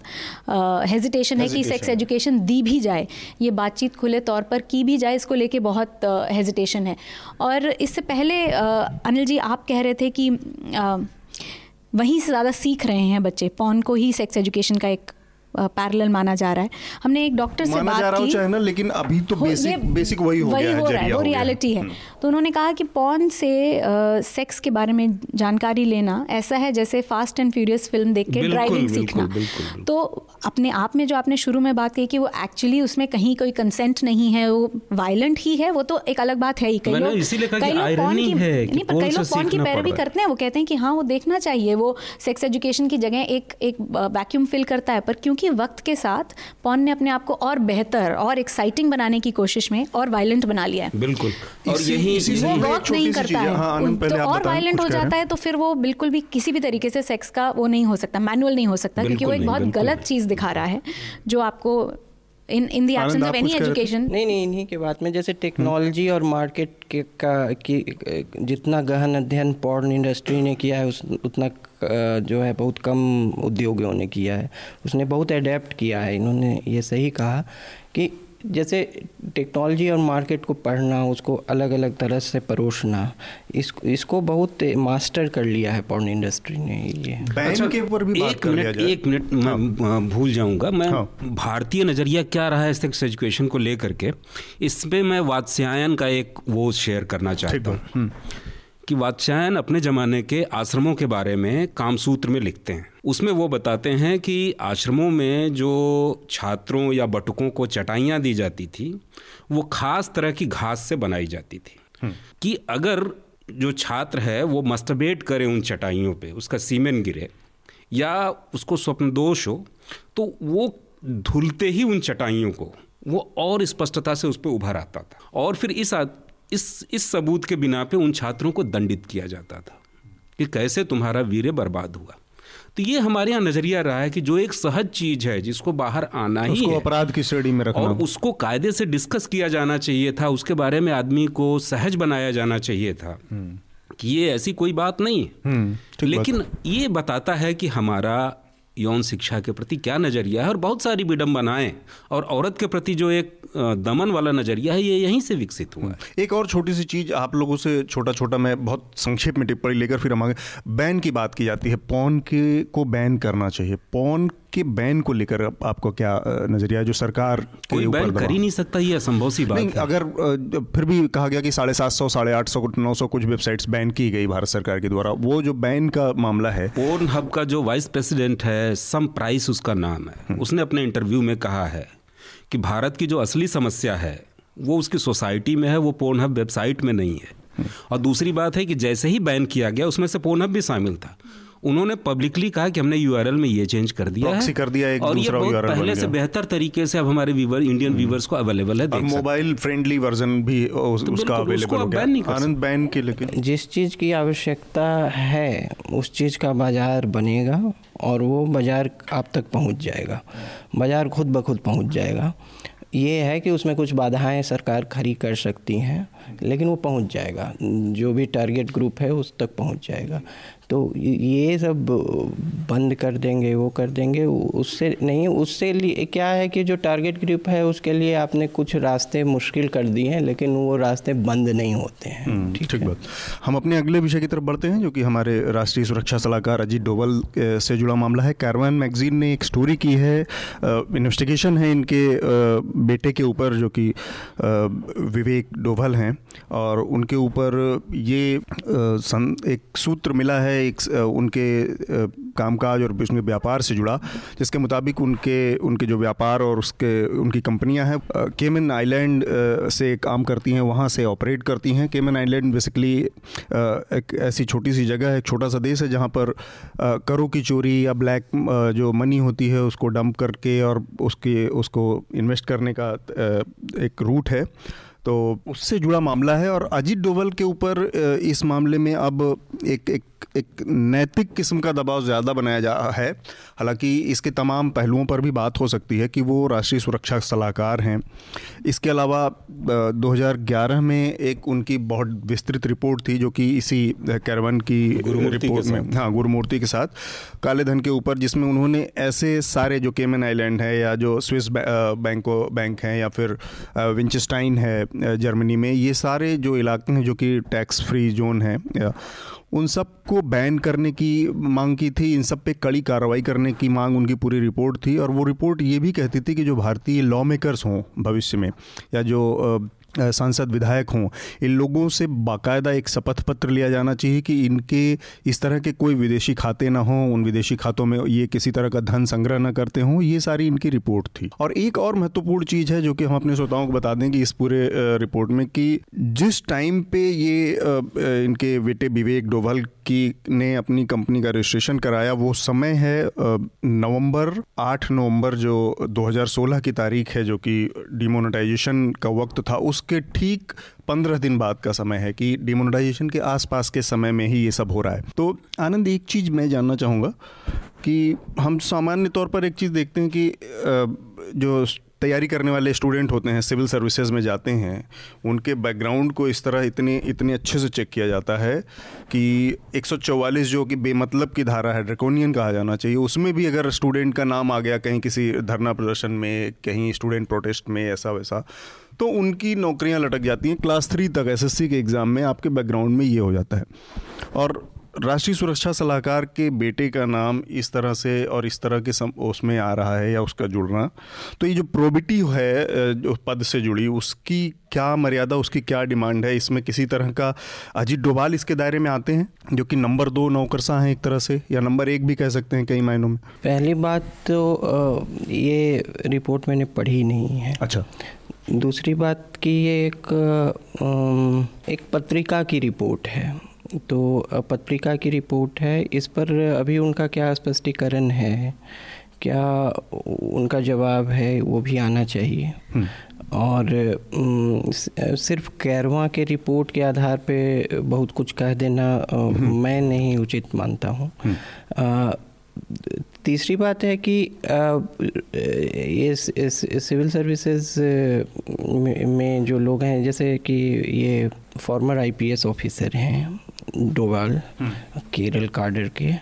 S3: हेजिटेशन है कि सेक्स एजुकेशन दी भी जाए ये बातचीत खुले तौर पर की भी जाए इसको लेके बहुत हेजिटेशन है। और इससे पहले अनिल जी, आप कह रहे थे कि वहीं से ज़्यादा सीख रहे हैं बच्चे पौन को ही सेक्स एजुकेशन का एक पैरेलल माना जा रहा है। हमने एक डॉक्टर से बात की।
S1: चाहे ना लेकिन अभी तो बेसिक बेसिक वही हो वही गया हो रहा है
S3: वो रियलिटी है। हम्म। तो उन्होंने कहा कि पॉन से सेक्स के बारे में जानकारी लेना ऐसा है जैसे फास्ट एंड फ्यूरियस फ़िल्म देख के ड्राइविंग सीखना। तो अपने आप में जो आपने शुरू में बात की कि वो एक्चुअली उसमें कहीं कोई कंसेंट नहीं है वो वायलेंट ही है वो तो एक अलग बात है ही। कई लोग कई लोग पॉन की नहीं पर कई लोग पॉन की पैरवी करते हैं वो कहते हैं कि हाँ वो देखना चाहिए वो सेक्स एजुकेशन की जगह एक एक वैक्यूम फिल करता है पर क्योंकि कि वक्त के साथ पॉन ने अपने आप को और बेहतर और एक्साइटिंग बनाने की कोशिश में और वायलेंट बना लिया है।
S2: बिल्कुल। और यही
S3: वो वर्क नहीं करता है। हाँ, तो और वायलेंट हो जाता है। तो फिर वो बिल्कुल भी किसी भी तरीके से सेक्स का वो नहीं हो सकता मैनुअल नहीं हो सकता क्योंकि वो एक बहुत गलत चीज़ दिखा रहा है जो आपको in in the absence of any education
S4: नहीं नहीं इन्हीं के बात में जैसे टेक्नोलॉजी और मार्केट के का की जितना गहन अध्ययन पॉर्न इंडस्ट्री ने किया है उस उतना जो है बहुत कम उद्योगों ने किया है। उसने बहुत अडेप्ट किया है। इन्होंने ये सही कहा कि जैसे टेक्नोलॉजी और मार्केट को पढ़ना उसको अलग अलग तरह से परोसना इस इसको बहुत मास्टर कर लिया है पॉर्न इंडस्ट्री ने ये।
S2: अच्छा, के ऊपर भी एक मिनट एक मिनट मैं हाँ। भूल जाऊँगा। मैं हाँ। भारतीय नज़रिया क्या रहा है सेक्स एजुकेशन को लेकर के? इस पर मैं वात्स्यायन का एक वो शेयर करना चाहता हूँ। हम्म। कि वात्स्यायन अपने ज़माने के आश्रमों के बारे में कामसूत्र में लिखते हैं। उसमें वो बताते हैं कि आश्रमों में जो छात्रों या बटुकों को चटाइयाँ दी जाती थी वो खास तरह की घास से बनाई जाती थी। हम्म। कि अगर जो छात्र है वो मस्तबेट करे उन चटाइयों पे उसका सीमेंट गिरे या उसको स्वप्न दोष हो तो वो धुलते ही उन चटाइयों को वो और स्पष्टता से उस पर उभर आता था। और फिर इस इस इस सबूत के बिना पे उन छात्रों को दंडित किया जाता था कि कैसे तुम्हारा वीर बर्बाद हुआ। तो ये हमारे यहाँ नज़रिया रहा है कि जो एक सहज चीज़ है जिसको बाहर आना ही
S1: है अपराध की श्रेणी में रखना।
S2: और उसको कायदे से डिस्कस किया जाना चाहिए था उसके बारे में आदमी को सहज बनाया जाना चाहिए था हम्म। कि ये ऐसी कोई बात नहीं। है हम्म, लेकिन ये बताता है कि हमारा यौन शिक्षा के प्रति क्या नज़रिया है और बहुत सारी विडम्बनाएँ और औरत के प्रति जो एक दमन वाला नज़रिया है, ये यहीं से विकसित हुआ है।
S1: एक और छोटी सी चीज़ आप लोगों से छोटा छोटा मैं बहुत संक्षेप में टिप्पणी लेकर फिर हम आगे, बैन की बात की जाती है। पौन के को बैन करना चाहिए। पौन के बैन को लेकर आपको क्या नज़रिया जो सरकार
S2: कोई बैन कर ही नहीं सकता ये असंभव सी बात नहीं
S1: है। अगर फिर भी कहा गया कि साढ़े सात सौ साढ़े आठ सौ नौ सौ कुछ वेबसाइट्स बैन की गई भारत सरकार के द्वारा वो जो बैन का मामला है
S2: पोर्न हब का जो वाइस प्रेसिडेंट है सम प्राइस उसका नाम है हम्म। उसने अपने इंटरव्यू में कहा है कि भारत की जो असली समस्या है वो उसकी सोसाइटी में है वो पोर्न हब वेबसाइट में नहीं है हम्म। और दूसरी बात है कि जैसे ही बैन किया गया उसमें से पोर्न हब भी शामिल था उन्होंने पब्लिकली कहा कि हमने यूआरएल में ये चेंज कर दिया है।
S1: कर दिया एक
S2: और ये बहुत पहले से बेहतर तरीके से अब हमारे व्यूवर इंडियन व्यूवर्स को अवेलेबल है
S1: मोबाइल फ्रेंडली वर्जन भी तो उसका अवेलेबल हो गया। आनंद बैन के लेकिन
S4: जिस चीज़ की आवश्यकता है उस चीज़ का बाज़ार बनेगा और वो बाज़ार आप तक पहुँच जाएगा। बाज़ार खुद ब खुद पहुँच जाएगा। ये है कि उसमें कुछ बाधाएँ सरकार खड़ी कर सकती हैं लेकिन वो पहुँच जाएगा। जो भी टारगेट ग्रुप है उस तक पहुँच जाएगा। तो ये सब बंद कर देंगे वो कर देंगे। उससे नहीं उससे लिए क्या है कि जो टारगेट ग्रुप है उसके लिए आपने कुछ रास्ते मुश्किल कर दिए हैं लेकिन वो रास्ते बंद नहीं होते हैं। ठीक
S1: ठीक बात। हम अपने अगले विषय की तरफ़ बढ़ते हैं जो कि हमारे राष्ट्रीय सुरक्षा सलाहकार अजीत डोवल से जुड़ा मामला है। कैरवान मैगजीन ने एक स्टोरी की है इन्वेस्टिगेशन है इनके बेटे के ऊपर जो कि विवेक डोवल हैं। और उनके ऊपर ये एक सूत्र मिला है है एक उनके कामकाज और उसके व्यापार से जुड़ा, जिसके मुताबिक उनके उनके जो व्यापार और उसके, उनकी कंपनियाँ हैं केमन आइलैंड से काम करती हैं, वहाँ से ऑपरेट करती हैं। केमन आइलैंड बेसिकली एक ऐसी छोटी सी जगह है छोटा सा देश है, जहाँ पर करों की चोरी या ब्लैक जो मनी होती है, उसको डंप करके और उसके, उसको इन्वेस्ट करने का एक रूट है। तो उससे जुड़ा मामला है और अजीत डोवल के ऊपर इस मामले में अब एक एक एक नैतिक किस्म का दबाव ज़्यादा बनाया जा रहा है। हालाँकि इसके तमाम पहलुओं पर भी बात हो सकती है कि वो राष्ट्रीय सुरक्षा सलाहकार हैं। इसके अलावा 2011 में एक उनकी बहुत विस्तृत रिपोर्ट थी जो कि इसी कैरवन की रिपोर्ट में हाँ गुरुमूर्ति के साथ काले धन के ऊपर जिसमें उन्होंने ऐसे सारे जो केमन आइलैंड है या जो स्विस बैंको बैंक हैं या फिर विंचस्टाइन है जर्मनी में ये सारे जो इलाके हैं जो कि टैक्स फ्री जोन है उन सबको बैन करने की मांग की थी, इन सब पे कड़ी कार्रवाई करने की मांग, उनकी पूरी रिपोर्ट थी, और वो रिपोर्ट ये भी कहती थी कि जो भारतीय लॉ मेकर्स हों भविष्य में, या जो सांसद विधायक हों, इन लोगों से बाकायदा एक शपथ पत्र लिया जाना चाहिए कि इनके इस तरह के कोई विदेशी खाते ना हों, उन विदेशी खातों में ये किसी तरह का धन संग्रह ना करते हों, ये सारी इनकी रिपोर्ट थी। और एक और महत्वपूर्ण चीज़ है जो कि हम अपने श्रोताओं को बता दें कि इस पूरे रिपोर्ट में कि जिस टाइम पे ये इनके बेटे विवेक डोभाल की ने अपनी कंपनी का रजिस्ट्रेशन कराया। वो समय है नवंबर 8 नवंबर जो 2016 की तारीख है, जो कि डिमोनेटाइजेशन का वक्त था। उसके ठीक पंद्रह दिन बाद का समय है कि डिमोनेटाइजेशन के आसपास के समय में ही ये सब हो रहा है। तो आनंद, एक चीज़ मैं जानना चाहूँगा कि हम सामान्य तौर पर एक चीज़ देखते हैं कि जो तैयारी करने वाले स्टूडेंट होते हैं, सिविल सर्विसेज़ में जाते हैं, उनके बैकग्राउंड को इस तरह इतने इतने अच्छे से चेक किया जाता है कि 144 जो कि बेमतलब की धारा है ड्रेकोनियन कहा जाना चाहिए, उसमें भी अगर स्टूडेंट का नाम आ गया कहीं किसी धरना प्रदर्शन में, कहीं स्टूडेंट प्रोटेस्ट में, ऐसा वैसा तो उनकी नौकरियाँ लटक जाती हैं। क्लास थ्री तक एसएससी के एग्ज़ाम में आपके बैकग्राउंड में ये हो जाता है। और राष्ट्रीय सुरक्षा सलाहकार के बेटे का नाम इस तरह से और इस तरह के सम, उसमें आ रहा है या उसका जुड़ना। तो ये जो प्रोबिटी है जो पद से जुड़ी उसकी क्या मर्यादा उसकी क्या डिमांड है? इसमें किसी तरह का अजीत डोभाल इसके दायरे में आते हैं जो कि नंबर दो नौकरसा हैं एक तरह से या नंबर एक भी कह सकते हैं कई मायनों में?
S4: पहली बात तो ये रिपोर्ट मैंने पढ़ी नहीं है।
S1: अच्छा।
S4: दूसरी बात कि ये एक एक पत्रिका की रिपोर्ट है। तो पत्रिका की रिपोर्ट है इस पर अभी उनका क्या स्पष्टीकरण है क्या उनका जवाब है वो भी आना चाहिए हम्म। और सिर्फ़ कैरवा के रिपोर्ट के आधार पे बहुत कुछ कह देना हम्म। मैं नहीं उचित मानता हूँ हम्म। तीसरी बात है कि ये सिविल सर्विसेज़ में जो लोग हैं जैसे कि ये फॉर्मर आईपीएस ऑफिसर हैं डोवाल हम्म। केरल काडर के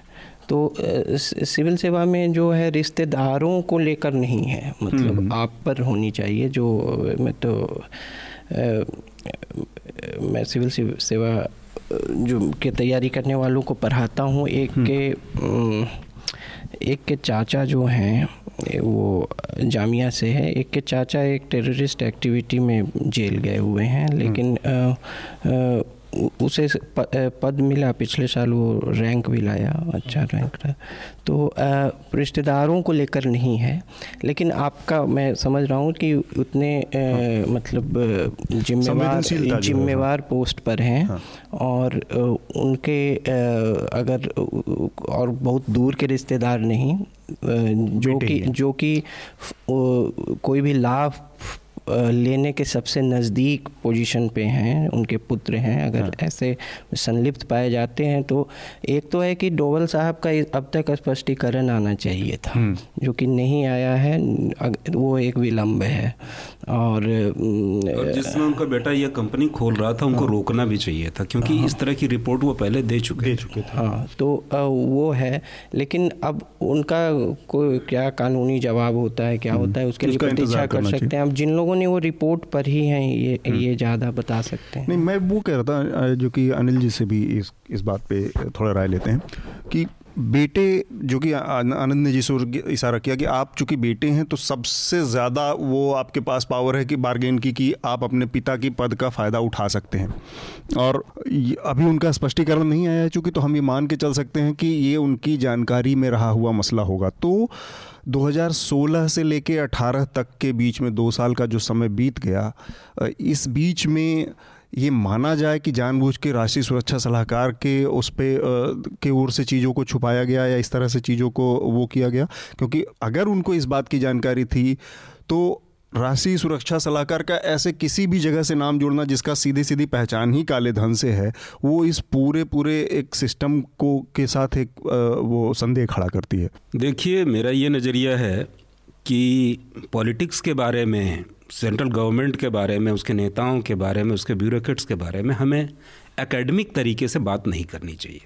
S4: तो सिविल सेवा में जो है रिश्तेदारों को लेकर नहीं है मतलब हम्म। आप पर होनी चाहिए जो मैं तो मैं सिविल सेवा जो के तैयारी करने वालों को पढ़ाता हूँ एक हम्म। के एक के चाचा जो हैं वो जामिया से है। एक के चाचा एक टेररिस्ट एक्टिविटी में जेल गए हुए हैं लेकिन आ, आ, उसे पद मिला पिछले साल वो रैंक भी लाया अच्छा रैंक रहा तो रिश्तेदारों को लेकर नहीं है लेकिन आपका मैं समझ रहा हूँ कि उतने हाँ। मतलब जिम्मेवार जिम्मेवार पोस्ट पर हैं हाँ। और उनके अगर और बहुत दूर के रिश्तेदार नहीं जो कि जो कि कोई भी लाभ लेने के सबसे नज़दीक पोजीशन पे हैं उनके पुत्र हैं अगर हाँ। ऐसे संलिप्त पाए जाते हैं तो एक तो है कि डोवल साहब का अब तक स्पष्टीकरण आना चाहिए था हम्म। जो कि नहीं आया है वो एक विलम्ब है और,
S2: और जिसमें उनका बेटा यह कंपनी खोल रहा था उनको हाँ। रोकना भी चाहिए था क्योंकि हाँ। इस तरह की रिपोर्ट वो पहले दे चुके दे चुके थे
S4: हाँ तो वो है लेकिन अब उनका कोई क्या कानूनी जवाब होता है क्या हम्म। होता है उसके लिए प्रतीक्षा कर सकते हैं अब जिन लोगों ने वो रिपोर्ट पर ही हैं ये हम्म। ये ज़्यादा बता सकते हैं
S1: नहीं मैं वो कह रहा था जो कि अनिल जी से भी इस इस बात पे थोड़ा राय लेते हैं कि बेटे, जो कि आनंद ने जिस इशारा किया कि आप चूँकि बेटे हैं तो सबसे ज़्यादा वो आपके पास पावर है कि बार्गेन की कि आप अपने पिता की पद का फ़ायदा उठा सकते हैं। और अभी उनका स्पष्टीकरण नहीं आया है, चूँकि तो हम ये मान के चल सकते हैं कि ये उनकी जानकारी में रहा हुआ मसला होगा। तो 2016 से लेके 18 तक के बीच में दो साल का जो समय बीत गया, इस बीच में ये माना जाए कि जानबूझ के राष्ट्रीय सुरक्षा सलाहकार के उस पर के ओर से चीज़ों को छुपाया गया या इस तरह से चीज़ों को वो किया गया? क्योंकि अगर उनको इस बात की जानकारी थी तो राष्ट्रीय सुरक्षा सलाहकार का ऐसे किसी भी जगह से नाम जोड़ना, जिसका सीधी सीधी पहचान ही काले धन से है, वो इस पूरे पूरे एक सिस्टम को, के साथ एक वो संदेह खड़ा करती है।
S2: देखिए, मेरा ये नज़रिया है कि पॉलिटिक्स के बारे में सेंट्रल गवर्नमेंट के बारे में, उसके नेताओं के बारे में, उसके ब्यूरोक्रेट्स के बारे में हमें एकेडमिक तरीके से बात नहीं करनी चाहिए।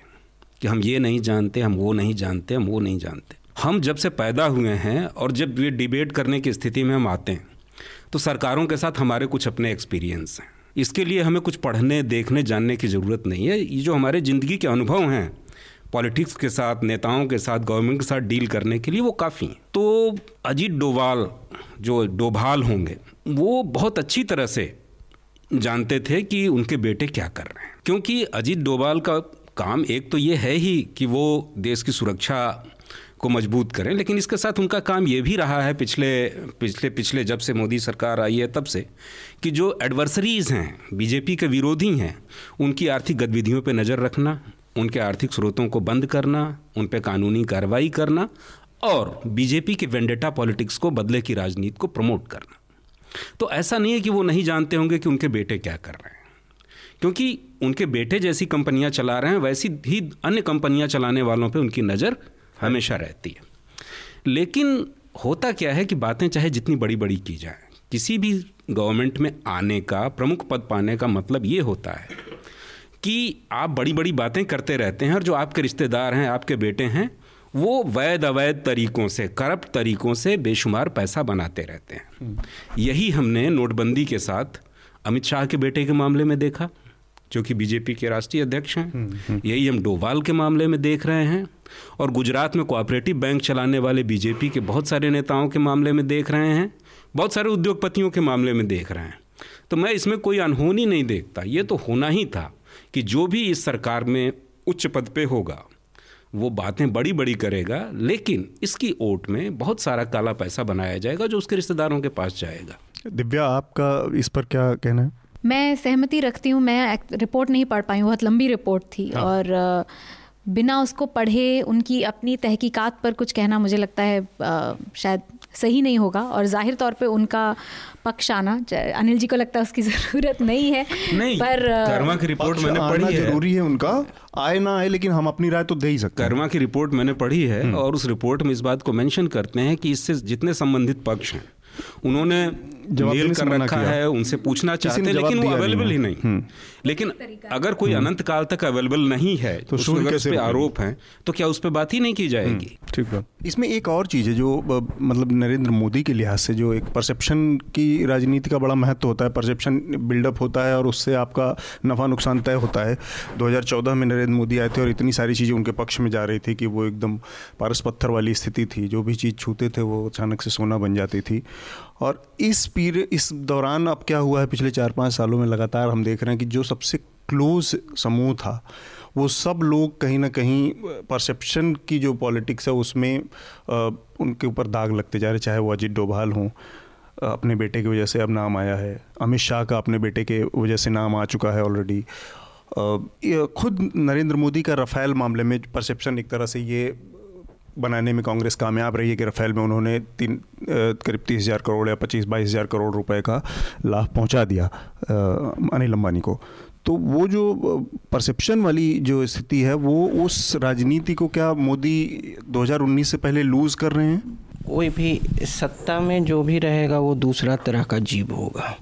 S2: कि हम ये नहीं जानते, हम वो नहीं जानते, हम वो नहीं जानते। हम जब से पैदा हुए हैं और जब ये डिबेट करने की स्थिति में हम आते हैं तो सरकारों के साथ हमारे कुछ अपने एक्सपीरियंस हैं। इसके लिए हमें कुछ पढ़ने, देखने, जानने की ज़रूरत नहीं है। ये जो हमारे ज़िंदगी के अनुभव हैं पॉलिटिक्स के साथ, नेताओं के साथ, गवर्नमेंट के साथ डील करने के लिए वो काफ़ी हैं। तो अजीत डोभाल जो डोभाल होंगे, वो बहुत अच्छी तरह से जानते थे कि उनके बेटे क्या कर रहे हैं। क्योंकि अजीत डोभाल का काम एक तो ये है ही कि वो देश की सुरक्षा को मज़बूत करें, लेकिन इसके साथ उनका काम ये भी रहा है पिछले पिछले पिछले जब से मोदी सरकार आई है तब से, कि जो एडवर्सरीज़ हैं, बीजेपी के विरोधी हैं, उनकी आर्थिक गतिविधियों पर नज़र रखना उनके आर्थिक स्रोतों को बंद करना, उन पर कानूनी कार्रवाई करना और बीजेपी के वेंडेटा पॉलिटिक्स को, बदले की राजनीति को प्रमोट करना। तो ऐसा नहीं है कि वो नहीं जानते होंगे कि उनके बेटे क्या कर रहे हैं। क्योंकि उनके बेटे जैसी कंपनियाँ चला रहे हैं, वैसी ही अन्य कंपनियाँ चलाने वालों पे उनकी नज़र हमेशा रहती है। लेकिन होता क्या है कि बातें चाहे जितनी बड़ी बड़ी की जाए, किसी भी गवर्नमेंट में आने का, प्रमुख पद पाने का मतलब ये होता है कि आप बड़ी बड़ी बातें करते रहते हैं और जो आपके रिश्तेदार हैं आपके बेटे हैं वो वैध अवैध तरीक़ों से करप्ट तरीक़ों से बेशुमार पैसा बनाते रहते हैं। यही हमने नोटबंदी के साथ अमित शाह के बेटे के मामले में देखा जो कि बीजेपी के राष्ट्रीय अध्यक्ष हैं। यही हम डोवाल के मामले में देख रहे हैं और गुजरात में कोऑपरेटिव बैंक चलाने वाले बीजेपी के बहुत सारे नेताओं के मामले में देख रहे हैं बहुत सारे उद्योगपतियों के मामले में देख रहे हैं। तो मैं इसमें कोई अनहोनी नहीं देखता ये तो होना ही था। कि जो भी इस सरकार में उच्च पद पे होगा वो बातें बड़ी बड़ी करेगा लेकिन इसकी ओट में बहुत सारा काला पैसा बनाया जाएगा जो उसके रिश्तेदारों के पास जाएगा
S1: दिव्या आपका इस पर क्या कहना है
S3: मैं सहमति रखती हूँ मैं रिपोर्ट नहीं पढ़ पाई बहुत लंबी रिपोर्ट थी हाँ। और बिना उसको पढ़े उनकी अपनी तहकीकात पर कुछ कहना मुझे लगता है शायद सही नहीं होगा और ज़ाहिर तौर पे उनका पक्ष आना अनिल जी को लगता है उसकी ज़रूरत नहीं है
S2: नहीं पर कर्मा की रिपोर्ट मैंने पढ़ी
S1: है ज़रूरी है उनका आए ना आए लेकिन हम अपनी राय तो दे ही सकते
S2: कर्मा की रिपोर्ट मैंने पढ़ी है हम्म। और उस रिपोर्ट में इस बात को मेंशन करते हैं कि इससे जितने संबंधित पक्ष हैं उन्होंने मेल कर रखा है उनसे पूछना चाहते हैं लेकिन वो अवेलेबल ही। नहीं। हम्म। लेकिन अगर कोई हम्म। अनंत काल तक अवेलेबल नहीं है तो उस पे आरोप है तो क्या उस पर बात ही नहीं की जाएगी? हम्म,
S1: ठीक है इसमें एक और चीज़ है जो मतलब नरेंद्र मोदी के लिहाज से जो एक परसेप्शन की राजनीति का बड़ा महत्व होता है परसेप्शन बिल्डअप होता है और उससे आपका नफ़ा नुकसान तय होता है। 2014 में नरेंद्र मोदी आए थे और इतनी सारी चीज़ें उनके पक्ष में जा रही थी कि वो एकदम पारस पत्थर वाली स्थिति थी। जो भी चीज़ छूते थे वो अचानक से सोना बन जाती थी। और इस पीरियड इस दौरान अब क्या हुआ है पिछले चार पाँच सालों में लगातार हम देख रहे हैं कि जो सबसे क्लोज समूह था वो सब लोग कहीं ना कहीं परसेप्शन की जो पॉलिटिक्स है उसमें आ, उनके ऊपर दाग लगते जा रहे चाहे वो अजित डोभाल हों अपने बेटे की वजह से अब नाम आया है अमित शाह का अपने बेटे के वजह से नाम आ चुका है ऑलरेडी खुद नरेंद्र मोदी का रफ़ाइल मामले में परसेप्शन एक तरह से ये बनाने में कांग्रेस कामयाब रही है कि रफेल में उन्होंने तीन करीब तीस हज़ार करोड़ या पच्चीस, बाईस हज़ार करोड़ रुपए का लाभ पहुँचा दिया अनिल अंबानी को। तो वो जो परसेप्शन वाली जो स्थिति है, वो उस राजनीति को क्या मोदी 2019 से पहले लूज़ कर रहे हैं?
S4: कोई भी सत्ता में जो भी रहेगा, वो दूसरा तरह का जीव होगा।